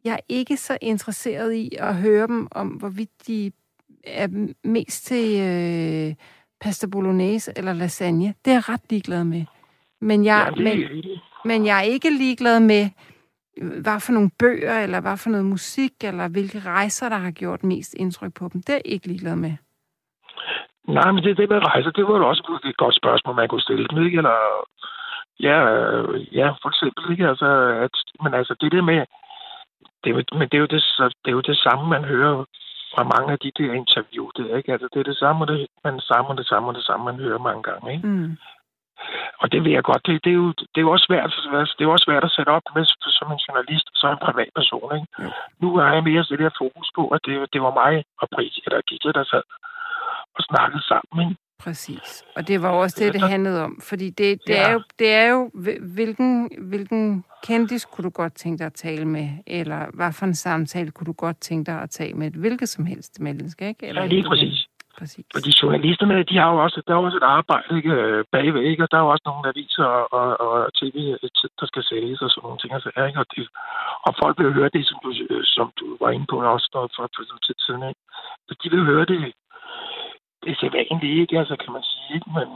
jeg er ikke så interesseret i at høre dem om, hvorvidt de er mest til øh, pasta bolognese eller lasagne. Det er jeg ret ligeglad med. Men jeg, men, men jeg er ikke ligeglad med, hvad for nogle bøger, eller hvad for noget musik, eller hvilke rejser, der har gjort mest indtryk på dem. Det er jeg ikke ligeglad med. Nej, men det, det med rejser, det var jo også et godt spørgsmål, man kunne stille dem, ikke? Eller, ja, øh, ja, for eksempel, ikke? Altså, at, men altså, det der med, det, men det er, jo det, det er jo det samme, man hører fra mange af de der interview, det, ikke? Altså, det er det samme, det, man samme, det samme, det samme, man hører mange gange, ikke? Mm. Og det vil jeg godt. Det, det, er jo, det er jo også svært, det er også svært at sætte op med som en journalist og så en privatperson. Ikke? Mm. Nu har jeg mere det der fokus på, at det, det var mig og Britt, der gik der sad og snakkede sammen. Ikke? Præcis. Og det var også det, det handlede om. Fordi det, det, ja. er, jo, det er jo, hvilken, hvilken kendis kunne du godt tænke dig at tale med? Eller hvad for en samtale kunne du godt tænke dig at tage med et hvilket som helst menneske? Ikke? Eller ja, lige præcis præcis. Fordi journalisterne, de har jo også, der er også et arbejde ikke, øh, bagved, ikke? og der er jo også nogle aviser og, og, og tv, øh, der skal sælges og sådan nogle ting. Altså, ikke? Og, det, og folk vil høre det, som du, øh, som du var inde på også for, for, for noget tid siden. Ikke? De vil høre det det er sædvanligt ikke, altså kan man sige, ikke? Men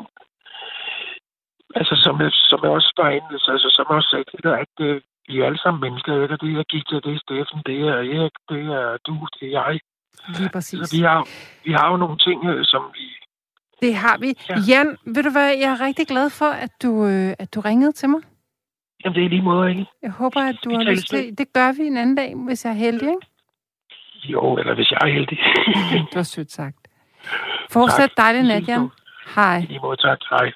altså, som, jeg, som jeg også var inde, altså, altså som jeg også sagde det at øh, vi er alle sammen mennesker, ikke? Og det er Gita, det er Steffen, det er Erik, det er du, det er jeg. Lige præcis. Så vi har, vi har jo nogle ting, øh, som vi... Det har vi. Ja. Jan, ved du hvad, jeg er rigtig glad for, at du, øh, at du ringede til mig. Jamen, det er lige måde, ikke? Jeg håber, at du Vi har lyst til... Det gør vi en anden dag, hvis jeg er heldig, ikke? Jo, eller hvis jeg er heldig. Det var sødt sagt. Fortsæt Tak. dejlig nat, Jan. Hej. I lige måde, tak. Hej.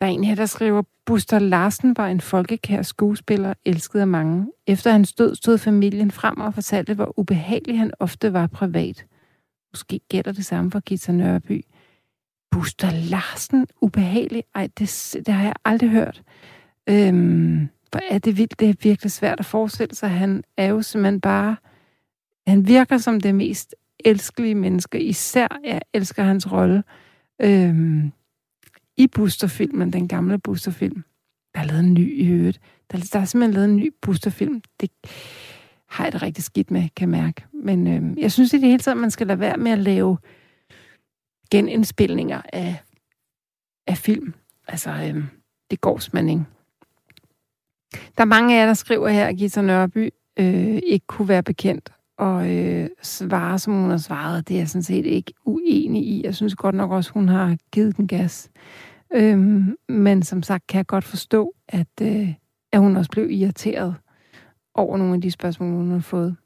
Der er en her, der skriver, Buster Larsen var en folkekær skuespiller, elsket af mange. Efter hans død stod familien frem og fortalte, hvor ubehagelig han ofte var privat. Måske gælder det samme for Gita Nørby. Buster Larsen, ubehagelig? Ej, det, det har jeg aldrig hørt. Øhm, hvor er det vildt, det er virkelig svært at forestille sig. Han er jo simpelthen bare... Han virker som det mest elskelige menneske. Især jeg elsker hans rolle. Øhm, i Buster-filmen, den gamle boosterfilm. Der er lavet en ny i øvrigt. Der, der er simpelthen lavet en ny boosterfilm. Det har jeg det rigtig skidt med, kan jeg mærke. Men øh, jeg synes i det hele taget, man skal lade være med at lave genindspilninger af, af film. Altså, øh, det går simpelthen ikke. Der er mange af jer, der skriver her, at Gita Nørby øh, ikke kunne være bekendt og øh, svare, som hun har svaret. Det er jeg sådan set ikke uenig i. Jeg synes godt nok også, hun har givet den gas. Øhm, men som sagt kan jeg godt forstå, at, øh, at hun også blev irriteret over nogle af de spørgsmål, hun har fået.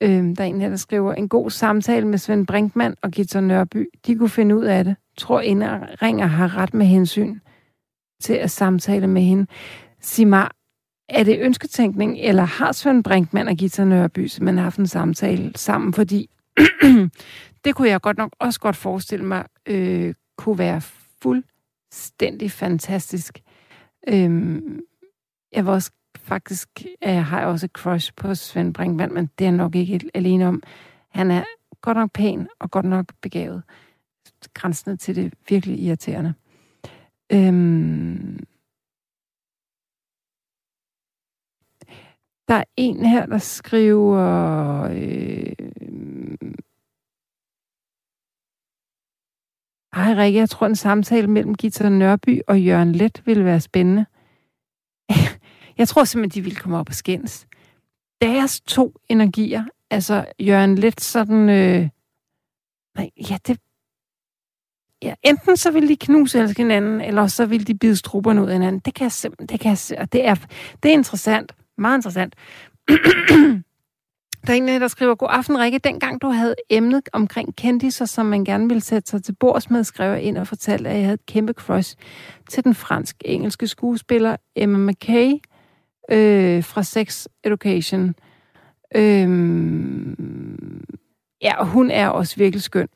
Øhm, der er en her, der skriver, en god samtale med Svend Brinkmann og Gita Nørby. De kunne finde ud af det. Tror, Ringer har ret med hensyn til at samtale med hende. Sig mig, er det ønsketænkning, eller har Svend Brinkmann og Gita Nørby man haft en samtale sammen? Fordi det kunne jeg godt nok også godt forestille mig øh, kunne være fuld fuldstændig fantastisk. Øhm, jeg var også faktisk, jeg har også et crush på Svend Brinkmann, men det er nok ikke alene om. Han er godt nok pæn og godt nok begavet. Grænsende til det virkelig irriterende. Øhm, Der er en her, der skriver... Øh, Ej, Rikke, jeg tror en samtale mellem Gita Nørby og Jørgen Let ville være spændende. Jeg tror simpelthen, de ville komme op og skændes. Deres to energier, altså Jørgen Let sådan... Øh, nej, ja, det... Ja, enten så vil de knuse elske hinanden, eller så vil de bide strupperne ud af hinanden. Det kan jeg simpelthen... Det, kan jeg, og det, er, det er interessant. Meget interessant. Der er en, der skriver, God aften, Rikke. Dengang du havde emnet omkring kendiser, som man gerne ville sætte sig til bords med, skrev jeg ind og fortalte, at jeg havde et kæmpe crush til den fransk-engelske skuespiller Emma McKay øh, fra Sex Education. Øh, ja, og hun er også virkelig skøn.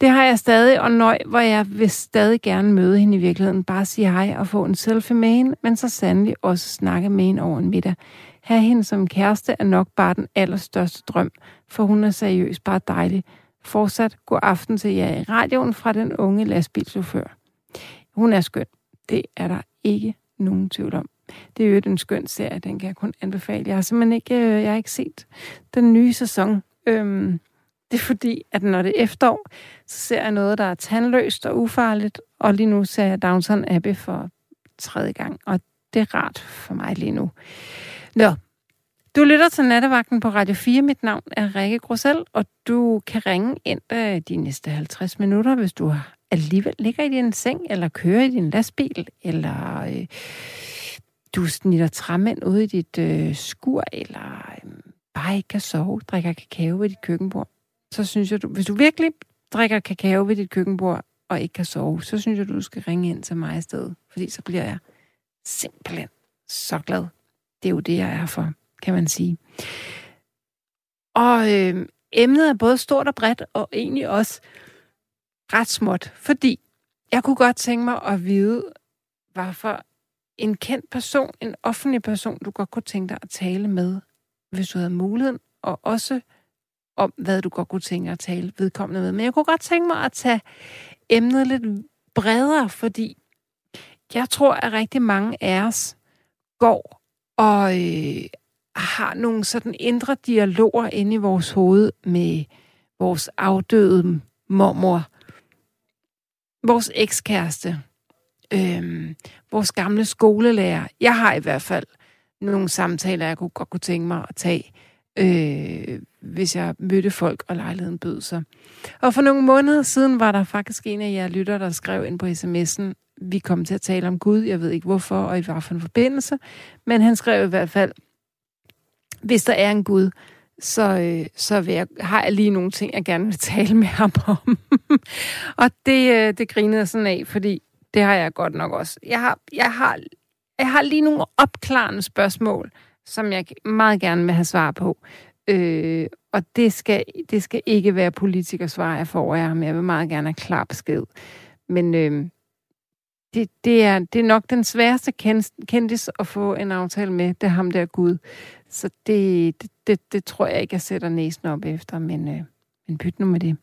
Det har jeg stadig, og nøj, hvor jeg vil stadig gerne møde hende i virkeligheden. Bare sige hej og få en selfie med hende, men så sandelig også snakke med hende over en middag. Have hende som kæreste er nok bare den allerstørste drøm, for hun er seriøst bare dejlig. Fortsat god aften til jer i radioen fra den unge lastbilchauffør. Hun er skøn. Det er der ikke nogen tvivl om. Det er jo en skøn serie, den kan jeg kun anbefale. Jeg har simpelthen ikke, øh, jeg har ikke set den nye sæson. Øhm, det er fordi, at når det er efterår, så ser jeg noget, der er tandløst og ufarligt, og lige nu ser jeg Downton Abbey for tredje gang, og det er rart for mig lige nu. Nå, du lytter til Nattevagten på Radio 4. Mit navn er Rikke Grussel, og du kan ringe ind øh, de næste 50 minutter, hvis du alligevel ligger i din seng, eller kører i din lastbil, eller øh, du snitter træmænd ude i dit øh, skur, eller øh, bare ikke kan sove, drikker kakao ved dit køkkenbord. Så synes jeg, du, hvis du virkelig drikker kakao ved dit køkkenbord, og ikke kan sove, så synes jeg, du skal ringe ind til mig i stedet. Fordi så bliver jeg simpelthen så glad. Det er jo det, jeg er for, kan man sige. Og øh, emnet er både stort og bredt, og egentlig også ret småt, fordi jeg kunne godt tænke mig at vide, hvorfor en kendt person, en offentlig person, du godt kunne tænke dig at tale med, hvis du havde muligheden, og også om, hvad du godt kunne tænke dig at tale vedkommende med. Men jeg kunne godt tænke mig at tage emnet lidt bredere, fordi jeg tror, at rigtig mange af os går og øh, har nogle sådan indre dialoger inde i vores hoved med vores afdøde mormor. vores ekskæreste, øh, vores gamle skolelærer. Jeg har i hvert fald nogle samtaler, jeg kunne godt kunne tænke mig at tage, øh, hvis jeg mødte folk, og lejligheden bød sig. Og for nogle måneder siden var der faktisk en af jer lytter, der skrev ind på sms'en, vi kom til at tale om Gud, jeg ved ikke hvorfor, og i hvad for en forbindelse, men han skrev i hvert fald, hvis der er en Gud, så, øh, så vil jeg, har jeg lige nogle ting, jeg gerne vil tale med ham om. og det, øh, det grinede jeg sådan af, fordi det har jeg godt nok også. Jeg har, jeg har, jeg har lige nogle opklarende spørgsmål, som jeg meget gerne vil have svar på. Øh, og det skal, det skal ikke være politikersvar, jeg får af ham. Jeg vil meget gerne have klar besked. Men øh, det, det, er, det er nok den sværeste kendis at få en aftale med. Det er ham der Gud. Så det, det, det, det tror jeg ikke, jeg sætter næsen op efter, men, øh, men byt nu med det.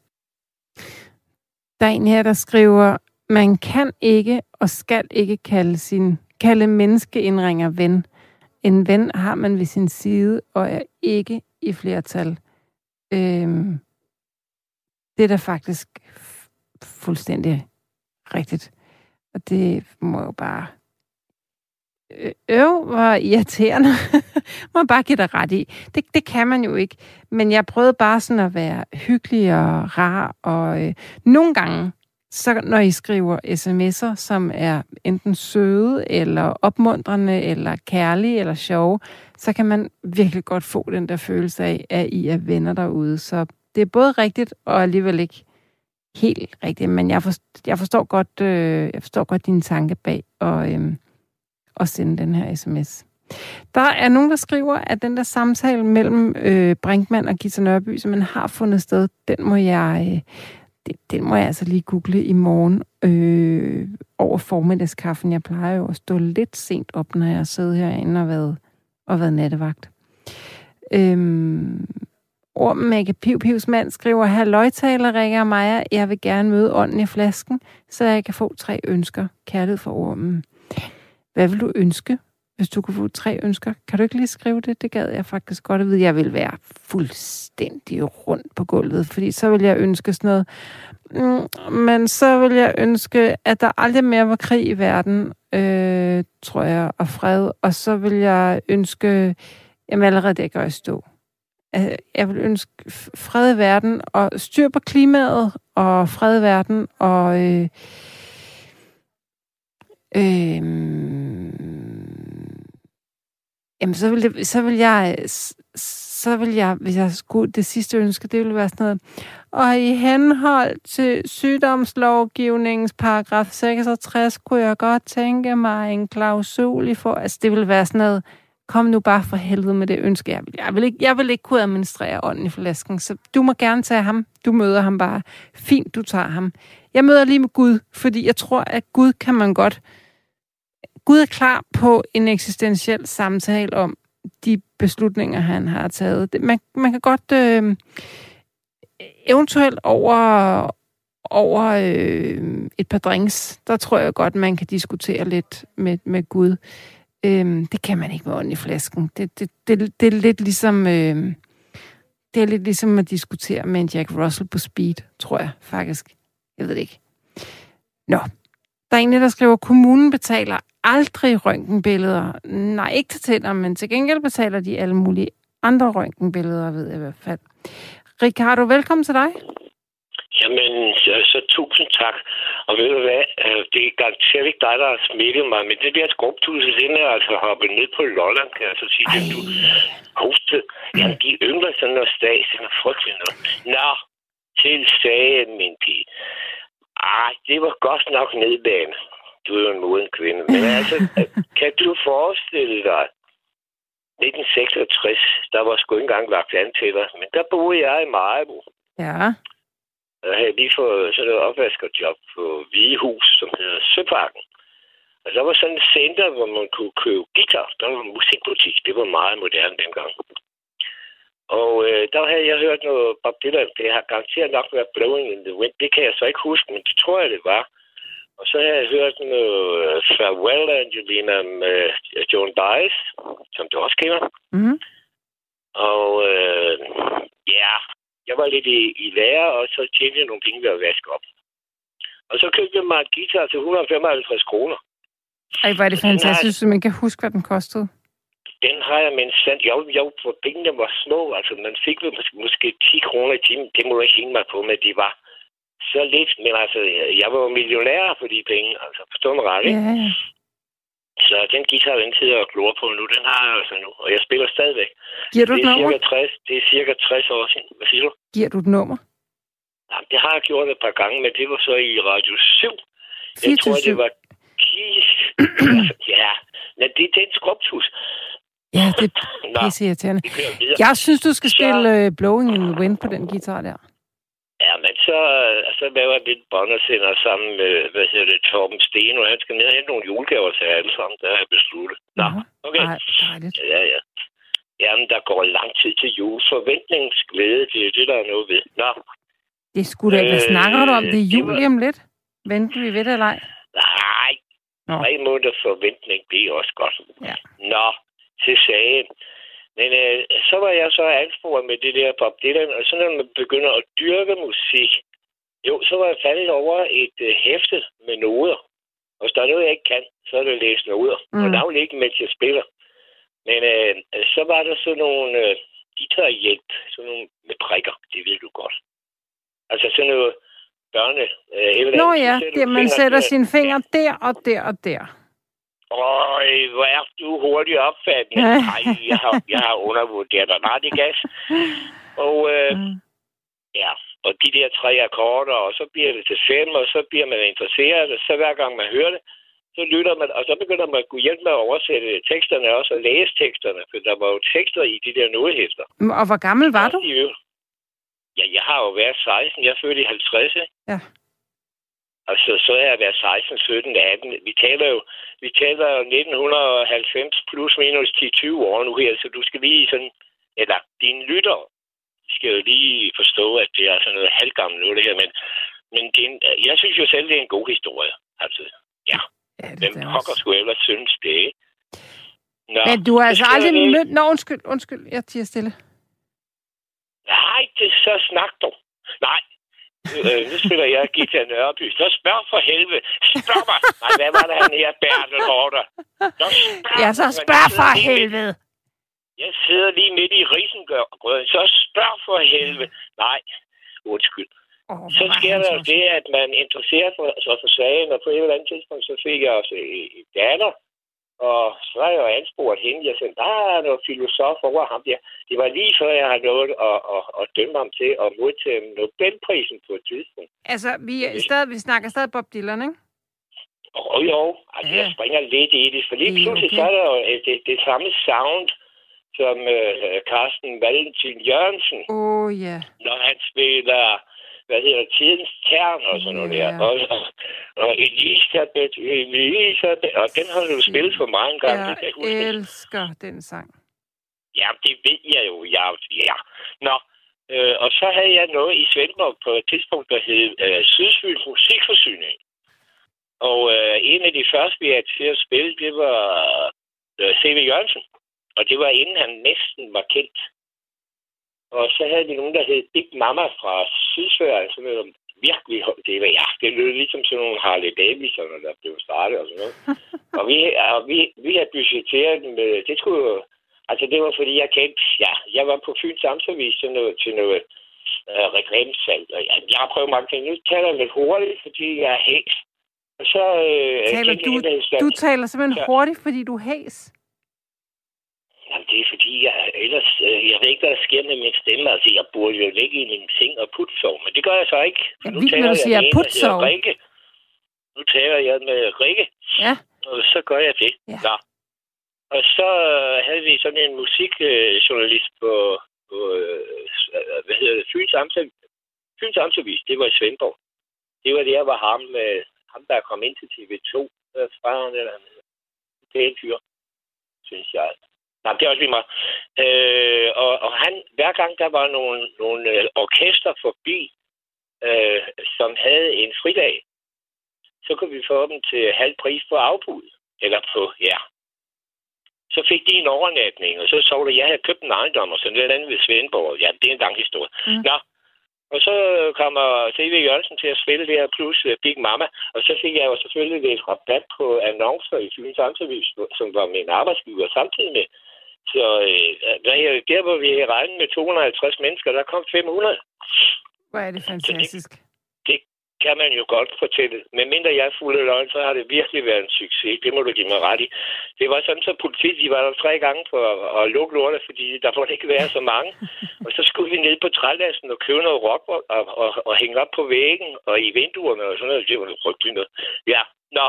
Der er en her, der skriver, man kan ikke og skal ikke kalde sin kalde menneskeindringer ven. En ven har man ved sin side og er ikke i flertal. Øhm, det er da faktisk fuldstændig rigtigt. Og det må jo bare... Øh, øv, hvor irriterende. må bare give dig ret i. Det, det kan man jo ikke. Men jeg prøvede bare sådan at være hyggelig og rar. Og øh, nogle gange, så når I skriver sms'er, som er enten søde, eller opmuntrende, eller kærlige, eller sjove, så kan man virkelig godt få den der følelse af, at I er venner derude. Så det er både rigtigt og alligevel ikke helt rigtigt, men jeg, forstår, jeg forstår godt, øh, jeg forstår godt dine tanke bag og, øh, at sende den her sms. Der er nogen, der skriver, at den der samtale mellem øh, Brinkmann og Gita Nørby, som man har fundet sted, den må jeg, øh, det, den må jeg altså lige google i morgen øh, over formiddagskaffen. Jeg plejer jo at stå lidt sent op, når jeg sidder herinde og været, og været nattevagt. Øhm, Ormen Piv Pivpivs mand skriver, Halløjtaler, ringer og Maja, jeg vil gerne møde ånden i flasken, så jeg kan få tre ønsker. Kærlighed for ormen. Hvad vil du ønske, hvis du kunne få tre ønsker? Kan du ikke lige skrive det? Det gad jeg faktisk godt at vide. Jeg vil være fuldstændig rundt på gulvet, fordi så vil jeg ønske sådan noget. Mm, men så vil jeg ønske, at der aldrig mere var krig i verden, øh, tror jeg, og fred. Og så vil jeg ønske, jamen allerede det gør jeg stå Øh, jeg vil ønske fred i verden og styr på klimaet og fred i verden og øh, øh, jamen så vil, det, så vil jeg så vil jeg, hvis jeg skulle, det sidste ønske, det ville være sådan noget, og i henhold til sygdomslovgivningens paragraf 66, kunne jeg godt tænke mig en klausul i for, altså det ville være sådan noget, kom nu bare for helvede med det ønske. Jeg vil, jeg vil, ikke, jeg vil ikke kunne administrere ånden i flasken, så du må gerne tage ham. Du møder ham bare. Fint, du tager ham. Jeg møder lige med Gud, fordi jeg tror, at Gud kan man godt... Gud er klar på en eksistentiel samtale om de beslutninger, han har taget. Man, man kan godt øh, eventuelt over, over øh, et par drinks, der tror jeg godt, man kan diskutere lidt med, med Gud. Øhm, det kan man ikke med ånden i flasken. Det, det, det, det er lidt ligesom... Øhm, det er lidt ligesom at diskutere med en Jack Russell på speed, tror jeg faktisk. Jeg ved det ikke. Nå. Der er en, der skriver, at kommunen betaler aldrig røntgenbilleder. Nej, ikke til tænder, men til gengæld betaler de alle mulige andre røntgenbilleder, ved jeg i hvert fald. Ricardo, velkommen til dig. Jamen, så, så tusind tak. Og ved du hvad, øh, det er garanteret ikke dig, der har smittet mig, men det der skrubtus, den er altså hoppet ned på Lolland, kan jeg så sige, at du hostet. Jamen, de yngler sådan noget stas, den er frygtelig noget. Nå, til sagen, min pige. Ah, det var godt nok nedbane. Du er jo en moden kvinde. Men altså, kan du forestille dig, 1966, der var sgu ikke engang lagt an til dig, men der boede jeg i Majbo. Ja. Jeg havde lige fået sådan noget opvaskerjob på Hvidehus, som hedder Søparken. Og der var sådan et center, hvor man kunne købe guitar. Der var en musikbutik. Det var meget moderne dengang. Og øh, der havde jeg hørt noget Bob Dylan. Det har garanteret nok været Blowing in the Wind. Det kan jeg så ikke huske, men det tror jeg, det var. Og så havde jeg hørt noget uh, Farewell Angelina med Joan Baez, som du også kender. Mm. Og øh, ja, jeg var lidt i, i lære, og så tjente jeg nogle penge ved at vaske op. Og så købte jeg mig et guitar til 155 kroner. Ej, hvor er det fantastisk, at man kan huske, hvad den kostede. Den har jeg, men sandt, jo, jo, for pengene var små. Altså, man fik vel måske, måske 10 kroner i timen. Det må jeg ikke hænge mig på, men de var så lidt. Men altså, jeg var jo millionær for de penge. Altså, forstår mig ret, ikke? Ja, ja. Så den guitar, den sidder og glor på nu. Den har jeg altså nu, og jeg spiller stadigvæk. Giver du Det et er, nummer? cirka 60, det er cirka 60 år siden. Hvad siger du? Giver du et nummer? Jamen, det har jeg gjort et par gange, men det var så i Radio 7. Jeg tror, 24 det var Kis. ja, men det er den skrubtus. Ja, det er Nå, pisse irriterende. vi kører videre. Jeg synes, du skal Så- spille uh, Blowing in the Wind på den guitar der. Ja, men så, så laver jeg lidt bånd og sender sammen med, hvad hedder det, Torben Sten, og han skal ned og hente nogle julegaver til alle sammen. Der har jeg besluttet. Nå, okay. Ej, dejligt. Ja, ja. Jamen, der går lang tid til jul. Forventningsglæde, det er det, der er noget ved. Nå, Det sgu da ikke. Hvad Øh, snakker du om? Det er det jul om lidt. Venter vi ved det eller ej? nej. Nå. Tre måneder forventning, det er også godt. Ja. Nå, til sagen. Men øh, så var jeg så ansporet med det der Bob Dylan, og så når man begynder at dyrke musik, jo, så var jeg faldet over et øh, hæfte med noder. Og hvis der er noget, jeg ikke kan, så er det at læse noder. Mm. Og navnlig ikke, mens jeg spiller. Men øh, så var der sådan nogle øh, guitarhjælp, sådan nogle med prikker, det ved du godt. Altså sådan noget børne... Øh, Nå ja, det, man sætter sine fingre der og der og der. Øj, hvor er du hurtigt opfattende. Nej, jeg har, jeg har undervurderet dig. Nej, det er gas. Og øh, Mm. ja, og de der tre akkorder, og så bliver det til fem, og så bliver man interesseret, og så hver gang man hører det, så lytter man, og så begynder man at kunne hjælpe med at oversætte teksterne også, og læse teksterne, for der var jo tekster i de der nodehæfter. Mm, Og hvor gammel var du? Ja, jeg har jo været 16, jeg er født i 50, ikke? Ja. Altså, så er jeg været 16, 17, 18. Vi taler jo, vi taler jo 1990 plus minus 10-20 år nu her, så du skal lige sådan, eller dine lytter skal jo lige forstå, at det er sådan noget halvgammelt nu, det her, men, men det en, jeg synes jo selv, det er en god historie. Altså, Ja, det hvem er pokker skulle ellers synes det, ikke? Nå, Men du har altså aldrig ikke. mødt... Nå, undskyld, undskyld, jeg tiger stille. Nej, det så snak dog. Nej, øh, nu spiller jeg Gita Nørby. Så spørg for helvede. Spørg mig. Nej, hvad var det, han her, Bertel Hårder? Så spørg, Ja, så spørg for midt- helvede. Jeg sidder lige midt i risengrøden. Så spørg for helvede. Nej, undskyld. Oh, Så sker der jo det, at man interesserer for, så for sagen, og på et eller andet tidspunkt, så fik jeg også et datter, og så har jeg jo anspurgt hende. Jeg sagde, der er noget filosof over ham der. Det var lige før, jeg har nået at, at, at dømme ham til at modtage Nobelprisen på et tidspunkt. Altså, vi, er stadig, vi snakker stadig Bob Dylan, ikke? Og jo, altså, Ja. jeg springer lidt i det, for lige pludselig okay. så er der jo øh, det, det samme sound, som øh, Carsten Valentin Jørgensen, oh, ja. når han spiller, hvad hedder Tidens Tern og sådan noget Ja. der. Og, og, Elisabeth, Elisabeth, og den har du spillet for mig en gang. jeg huske. Jeg elsker den sang. Ja, det ved jeg jo. Ja, ja. Nå, øh, og så havde jeg noget i Svendborg på et tidspunkt, der hed øh, Sydsfyns Musikforsyning. Og øh, en af de første, vi havde til at spille, det var øh, C.V. Jørgensen. Og det var inden han næsten var kendt. Og så havde de nogen, der hed Big Mama fra Sydsverige, som var virkelig. Det, var, ja, det lød ligesom sådan nogle Harley Davidson, der blev startet og sådan noget. og vi, og vi, vi havde budgetteret med, det skulle jo, altså det var fordi, jeg kendte, ja, jeg var på Fyns Amtsavis til noget, til noget øh, reklamesalg. Og jeg, jeg har prøvet mange ting. Nu taler jeg lidt hurtigt, fordi jeg er hæs. Og så øh, Taler du, en, du taler simpelthen Ja. hurtigt, fordi du er hæs. Jamen, det er fordi, jeg ellers... Øh, jeg ved ikke, hvad der sker med min stemme. Altså, jeg burde jo ligge i min seng og putsove, men det gør jeg så ikke. Ja, Nu taler jeg siger med en. Rikke. Nu taler jeg med Rikke, Ja. og så gør jeg det. Ja. Nå. Og så øh, havde vi sådan en musikjournalist på, på øh, hvad hedder det, Fyns Amtsavis. Fyns Amtsavis, det var i Svendborg. Det var der, hvor ham, ham der kom ind til TV2, øh, fra eller han hedder. Det er en fyr, synes jeg. Nej, det er også lige meget. Øh, og, og han, hver gang der var nogle, nogle øh, orkester forbi, øh, som havde en fridag, så kunne vi få dem til halv pris på afbud. Eller på, ja. Så fik de en overnatning, og så så det, jeg havde købt en ejendom, og sådan noget andet ved Svendborg. Ja, det er en lang historie. Mm. Nå, Og så kommer C.V. Jørgensen til at spille det her plus uh, Big Mama. Og så fik jeg jo selvfølgelig lidt rabat på annoncer i Fyns Amtsavis, som var min arbejdsgiver samtidig med. Så øh, der, hvor vi regnede med 250 mennesker, der kom 500. Hvor er det fantastisk. Det, det kan man jo godt fortælle. Men mindre jeg er fuld af løgn, så har det virkelig været en succes. Det må du give mig ret i. Det var sådan, så politiet de var der tre gange for at, at lukke lortet, fordi der måtte ikke være så mange. og så skulle vi ned på trælassen og købe noget rock og, og, og, og hænge op på væggen og i vinduerne og sådan noget. Det var frygteligt noget. Ja, Nå,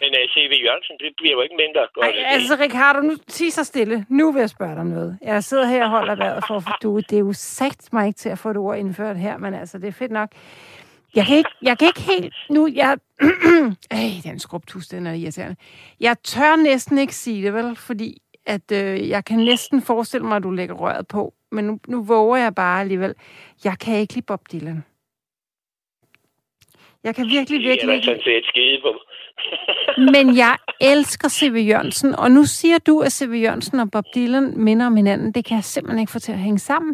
men uh, øh, C.V. Jørgensen, det bliver jo ikke mindre godt. Ej, altså, Ricardo, nu sig så stille. Nu vil jeg spørge dig noget. Jeg sidder her og holder vejret for, for du, det er jo sagt mig ikke til at få et ord indført her, men altså, det er fedt nok. Jeg kan ikke, jeg kan ikke helt... Nu, jeg... Ej, den skrubtus, den er irriterende. Jeg tør næsten ikke sige det, vel? Fordi at øh, jeg kan næsten forestille mig, at du lægger røret på. Men nu, nu våger jeg bare alligevel. Jeg kan ikke lide Bob Dylan. Jeg kan virkelig, virkelig... Det er sådan set skide på. Men jeg elsker C.V. Jørgensen, og nu siger du, at C.V. Jørgensen og Bob Dylan minder om hinanden. Det kan jeg simpelthen ikke få til at hænge sammen.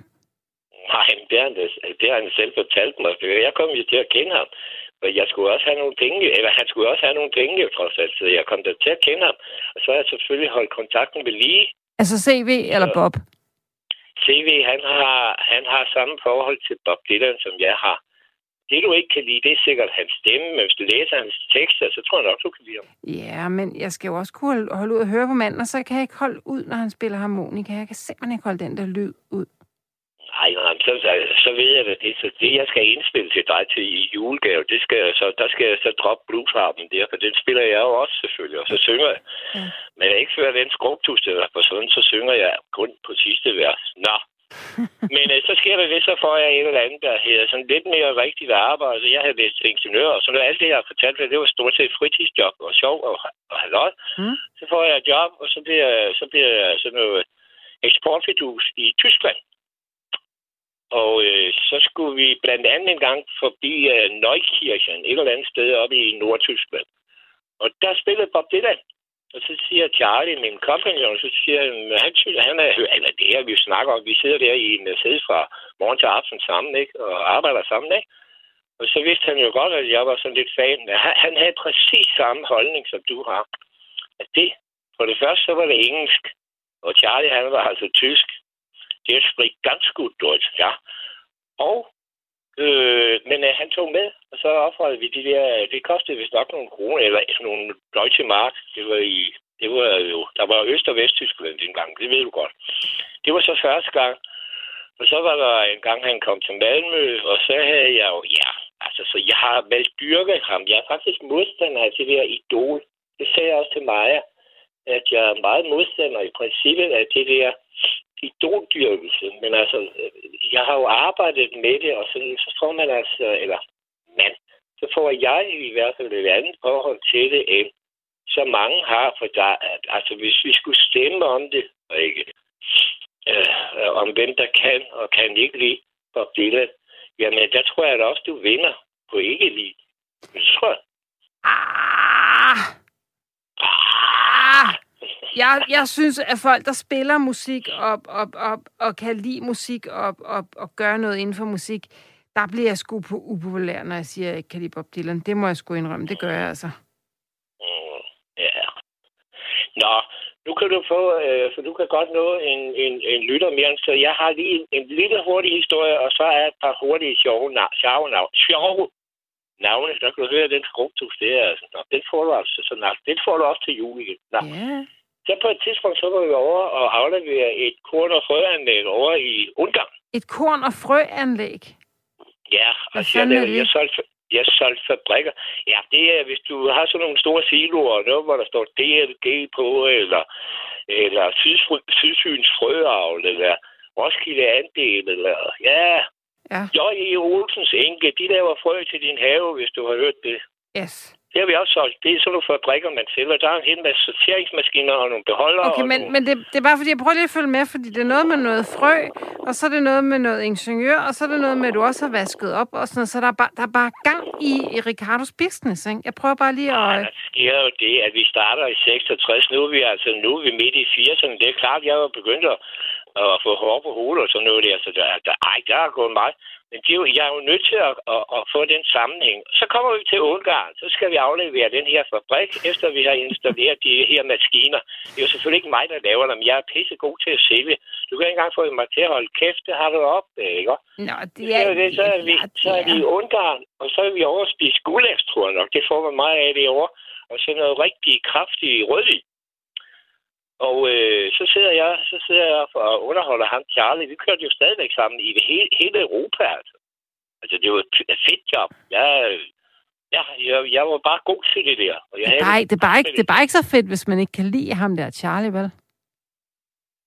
Nej, det har han, det har han selv fortalt mig. Jeg kom jo til at kende ham. Men jeg skulle også have nogle penge, eller han skulle også have nogle penge, trods alt. Så jeg kom der til at kende ham. Og så har jeg selvfølgelig holdt kontakten ved lige. Altså CV eller Bob? CV, han har, han har samme forhold til Bob Dylan, som jeg har. Det, du ikke kan lide, det er sikkert hans stemme, men hvis du læser hans tekster, så tror jeg nok, du kan lide ham. Ja, men jeg skal jo også kunne holde ud og høre på manden, og så kan jeg ikke holde ud, når han spiller harmonika. Jeg kan simpelthen ikke holde den der lyd ud. Nej, nej, så, så, så ved jeg det. Så det, jeg skal indspille til dig til i julegave, det skal, så, der skal jeg så droppe bluesharpen der, for den spiller jeg jo også selvfølgelig, og så synger jeg. Ja. Men jeg ikke før den skrubtus, der på sådan, så synger jeg kun på sidste vers. Nå, men øh, så sker der det, så får jeg et eller andet, der hedder sådan lidt mere rigtigt arbejde. Jeg havde læst ingeniør, og så når alt det, jeg har fortalt det var stort set fritidsjob og sjov og, og halvøj. Mm. Så får jeg et job, og så bliver, så bliver jeg sådan noget eksportfidus i Tyskland. Og øh, så skulle vi blandt andet en gang forbi øh, Neukirchen, et eller andet sted oppe i Nordtyskland. Og der spillede Bob Dylan. Og så siger Charlie, min kompagnon, så siger han, han, han er, eller det her, vi snakker om, vi sidder der i en sæde fra morgen til aften sammen, ikke? Og arbejder sammen, ikke? Og så vidste han jo godt, at jeg var sådan lidt fan. Han, han havde præcis samme holdning, som du har. At det, for det første, så var det engelsk. Og Charlie, han var altså tysk. Det er spricht ganz gut Deutsch, ja. Og, øh, men øh, han tog med, og så opholdt vi de der, det kostede vist nok nogle kroner, eller nogle Deutsche Mark. Det var i, det var jo, der var Øst- og Vesttyskland dengang, det ved du godt. Det var så første gang. Og så var der en gang, han kom til Malmø, og så havde jeg jo, ja, altså, så jeg har valgt dyrket ham. Jeg er faktisk modstander af det der idol. Det sagde jeg også til Maja, at jeg er meget modstander i princippet af det der idoldyrkelse. Men altså, øh, jeg har jo arbejdet med det, og så, så får man altså, eller man, så får jeg i hvert fald et andet forhold til det, end så mange har, for der, altså hvis vi skulle stemme om det, og ikke, øh, om hvem der kan og kan ikke lide Bob Dylan, jamen der tror jeg da også, du vinder på ikke lide. Det tror jeg. Ah. Ah. Jeg, jeg synes, at folk, der spiller musik og, og, og, og kan lide musik og, og, og gøre noget inden for musik, der bliver jeg sgu på upopulær, når jeg siger, at jeg ikke kan lide Bob Dylan. Det må jeg sgu indrømme. Det gør jeg altså. Mm, ja. Nå, nu kan du få, øh, for du kan godt nå en, en, en lytter mere, så jeg har lige en, en lille hurtig historie, og så er et par hurtige sjove, nav, sjove, nav, sjove navne. Der kan du høre, den skrubtus, det er altså, nå, den får du altså, så, nå, den får du også til jul igen. Nå. Ja. Så på et tidspunkt, så var vi over og aflevere et korn- og frøanlæg over i Ungarn. Et korn- og frøanlæg? Ja, Hvad altså jeg, lavede, jeg, solgte, jeg solgte fabrikker. Ja, det er, hvis du har sådan nogle store siloer, noget, hvor der står DLG på, eller, eller Sydsyns frøavl, eller Roskilde Andel, eller ja, Ja. J.E. Olsens enke, de laver frø til din have, hvis du har hørt det. Yes. Det har vi også solgt. Det er sådan nogle fabrikker, man sælger. Der er en hel masse sorteringsmaskiner og nogle beholdere. Okay, men, nogle... men det, det er bare fordi, jeg prøver lige at følge med, fordi det er noget med noget frø, og så er det noget med noget ingeniør, og så er det noget med, at du også har vasket op og sådan. Så der er bare, der er bare gang i, i Ricardos business, ikke? Jeg prøver bare lige at... der sker jo det, at vi starter i 66. Nu er vi altså nu er vi midt i 80'erne. Det er klart, jeg var begyndt at, og få hår på hovedet og sådan noget der. Så der, der, ej, der er gået meget. Men jo, jeg er jo nødt til at, at, at, få den sammenhæng. Så kommer vi til Ungarn. Så skal vi aflevere den her fabrik, efter vi har installeret de her maskiner. Det er jo selvfølgelig ikke mig, der laver dem. Jeg er pisse god til at sælge. Du kan ikke engang få mig til at holde kæft. Det har du op, ikke? Nå, det er, det, så, er vi, så er vi i Ungarn, og så er vi over at spise gulæs, tror jeg nok. Det får man meget af det over. Og så noget rigtig kraftig rødvin. Og øh, så sidder jeg så sidder jeg og underholder ham, Charlie. Vi kørte jo stadigvæk sammen i hele, hele Europa. Altså. altså, det var et fedt job. Jeg, jeg, jeg, jeg var bare god til det der. Og jeg det, er bare, det, bare ikke, det er bare ikke så fedt, hvis man ikke kan lide ham der, Charlie, vel?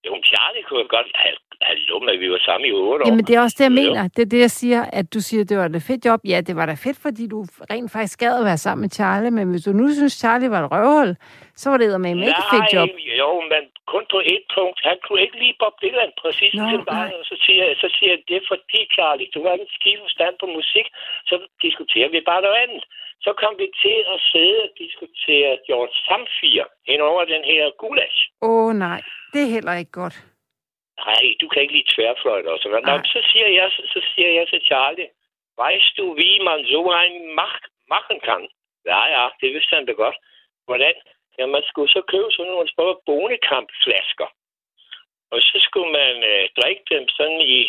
Jo, Charlie kunne jeg godt have, hallo, men vi var sammen i otte år. Jamen, det er også det, jeg mener. Det er det, jeg siger, at du siger, det var et fedt job. Ja, det var da fedt, fordi du rent faktisk gad at være sammen med Charlie, men hvis du nu synes, Charlie var et røvhul, så var det med ikke fedt job. jo, men kun på et punkt. Han kunne ikke lide Bob Dylan præcis Nå, til mig, og så siger, så siger jeg, det er fordi, Charlie, du har en skive stand på musik, så diskuterer vi bare noget andet. Så kom vi til at sidde og diskutere George Samfir hen over den her gulasch. Åh oh, nej, det er heller ikke godt. Nej, du kan ikke lide tværfløjt og sådan noget. Så siger jeg, så, så siger jeg til Charlie, weißt du, wie man so ein mach, machen kan? Ja, ja, det vidste han da godt. Hvordan? Ja, man skulle så købe sådan nogle små bonekampflasker. Og så skulle man øh, drikke dem sådan i,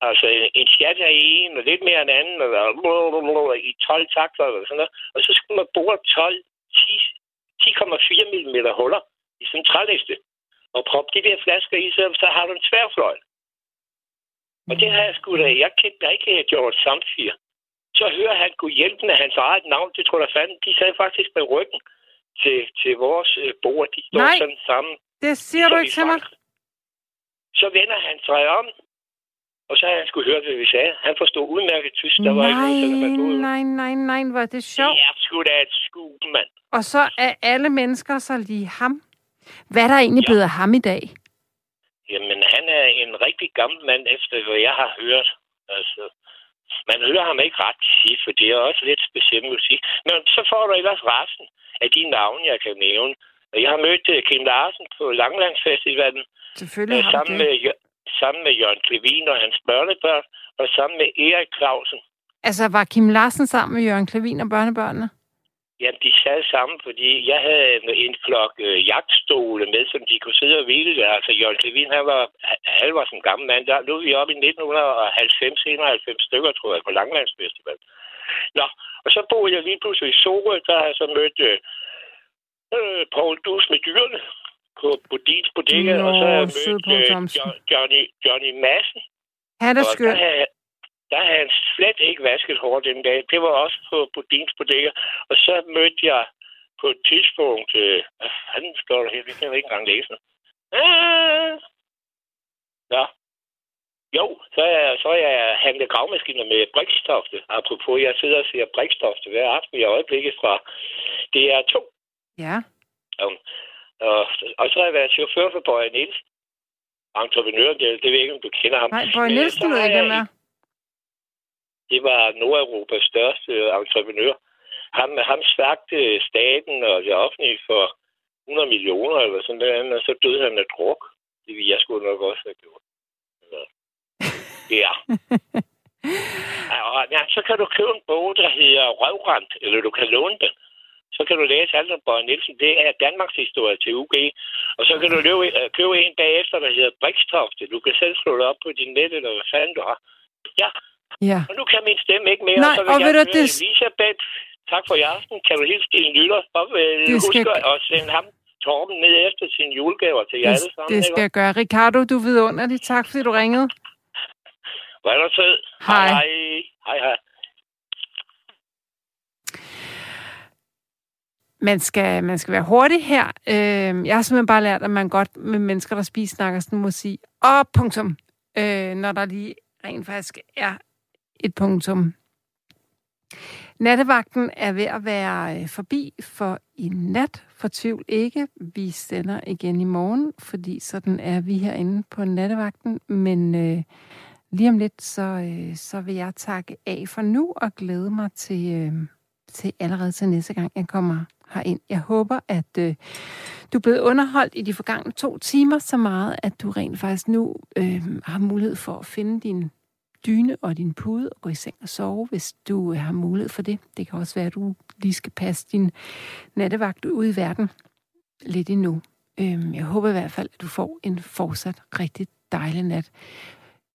altså en chat af en, og lidt mere end anden, og i 12 takter eller sådan noget. Og så skulle man bore 12, 10,4 mm huller i sådan en træliste og proppe de der flasker i, så, så har du en tværfløj. Og det har jeg sgu da. Jeg kendte ikke øh, George Samfir. Så hører han kunne hjælpe med hans eget navn. Det tror jeg fanden. De sad faktisk med ryggen til, til vores øh, bord. De står Nej, sådan sammen. det siger du ikke til mig. Så vender han sig om, og så har han skulle høre, hvad vi sagde. Han forstod udmærket tysk. Der var nej, ikke noget, nej, nej, nej, var det sjovt. Det er sgu da et skub, mand. Og så er alle mennesker så lige ham. Hvad er der egentlig ja. blevet af ham i dag? Jamen, han er en rigtig gammel mand, efter hvad jeg har hørt. Altså, man hører ham ikke ret sige, for det er også lidt speciel musik. Men så får du ellers resten af de navne, jeg kan nævne. Jeg har mødt uh, Kim Larsen på Langlandsfestivalen. Selvfølgelig uh, sammen det. Med, sammen med Jørgen Klevin og hans børnebørn, og sammen med Erik Clausen. Altså, var Kim Larsen sammen med Jørgen Klevin og børnebørnene? Jamen, de sad sammen, fordi jeg havde en flok øh, jagtstole med, som de kunne sidde og hvile. Altså, Jørgen Levin, han var, han var en gammel mand. Der nu er vi oppe i 1990, 91 stykker, tror jeg, på Langlandsfestival. Nå, og så boede jeg lige pludselig i Sorø, der har jeg så mødt øh, øh Paul Dus med dyrene på Bodins Bodega, Nå, og så har jeg mødt øh, Johnny, Johnny Madsen. Han er der havde han slet ikke vasket hår den dag. Det var også på Budins Bodega. Og så mødte jeg på et tidspunkt... Øh, hvad fanden står der her? Det kan jeg ikke engang læse. Ah! Ja. Jo, så er, jeg, så er jeg handlet gravmaskiner med Brikstofte. Apropos, jeg sidder og siger Brikstofte hver aften i øjeblikket fra DR2. Ja. Um, og, og så har jeg været chauffør for Bøje Nielsen. Entreprenør, det, det ved jeg ikke, om du kender ham. Nej, Bøje Nielsen ved jeg ikke, hvem er det var Nordeuropas største entreprenør. Han, ham svagte staten og det offentlige for 100 millioner eller sådan noget, og så døde han af druk. Det ville jeg skulle nok også have gjort. Ja. ja. Så kan du købe en bog, der hedder Røvrand, eller du kan låne den. Så kan du læse alt om Bøje Nielsen. Det er Danmarks historie til UG. Og så kan du løbe, øh, købe en bagefter, der hedder Brikstofte. Du kan selv slå det op på din net, eller hvad fanden du har. Ja, Ja. Og nu kan min stemme ikke mere, Nej, så vil og jeg ved du, det... Elisabeth, tak for i aften. Kan du hilse din lytter? Og øh, det skal... husk at sende ham Torben ned efter sine julegaver til jer det, alle sammen. Det skal jeg gøre. Ricardo, du er vidunderlig. Tak, fordi du ringede. Var du sød? Hej. Hej, hej. hej. Man skal, man skal være hurtig her. Øh, jeg har simpelthen bare lært, at man godt med mennesker, der spiser, snakker sådan, må sige, og punktum, øh, når der lige rent faktisk er et punktum. Nattevagten er ved at være øh, forbi for i nat. Fortvivl ikke. Vi sender igen i morgen, fordi sådan er vi herinde på nattevagten. Men øh, lige om lidt, så, øh, så vil jeg takke af for nu og glæde mig til, øh, til allerede til næste gang, jeg kommer herind. Jeg håber, at øh, du er blevet underholdt i de forgangne to timer så meget, at du rent faktisk nu øh, har mulighed for at finde din dyne og din pude og gå i seng og sove, hvis du øh, har mulighed for det. Det kan også være, at du lige skal passe din nattevagt ud i verden lidt endnu. Øhm, jeg håber i hvert fald, at du får en fortsat rigtig dejlig nat.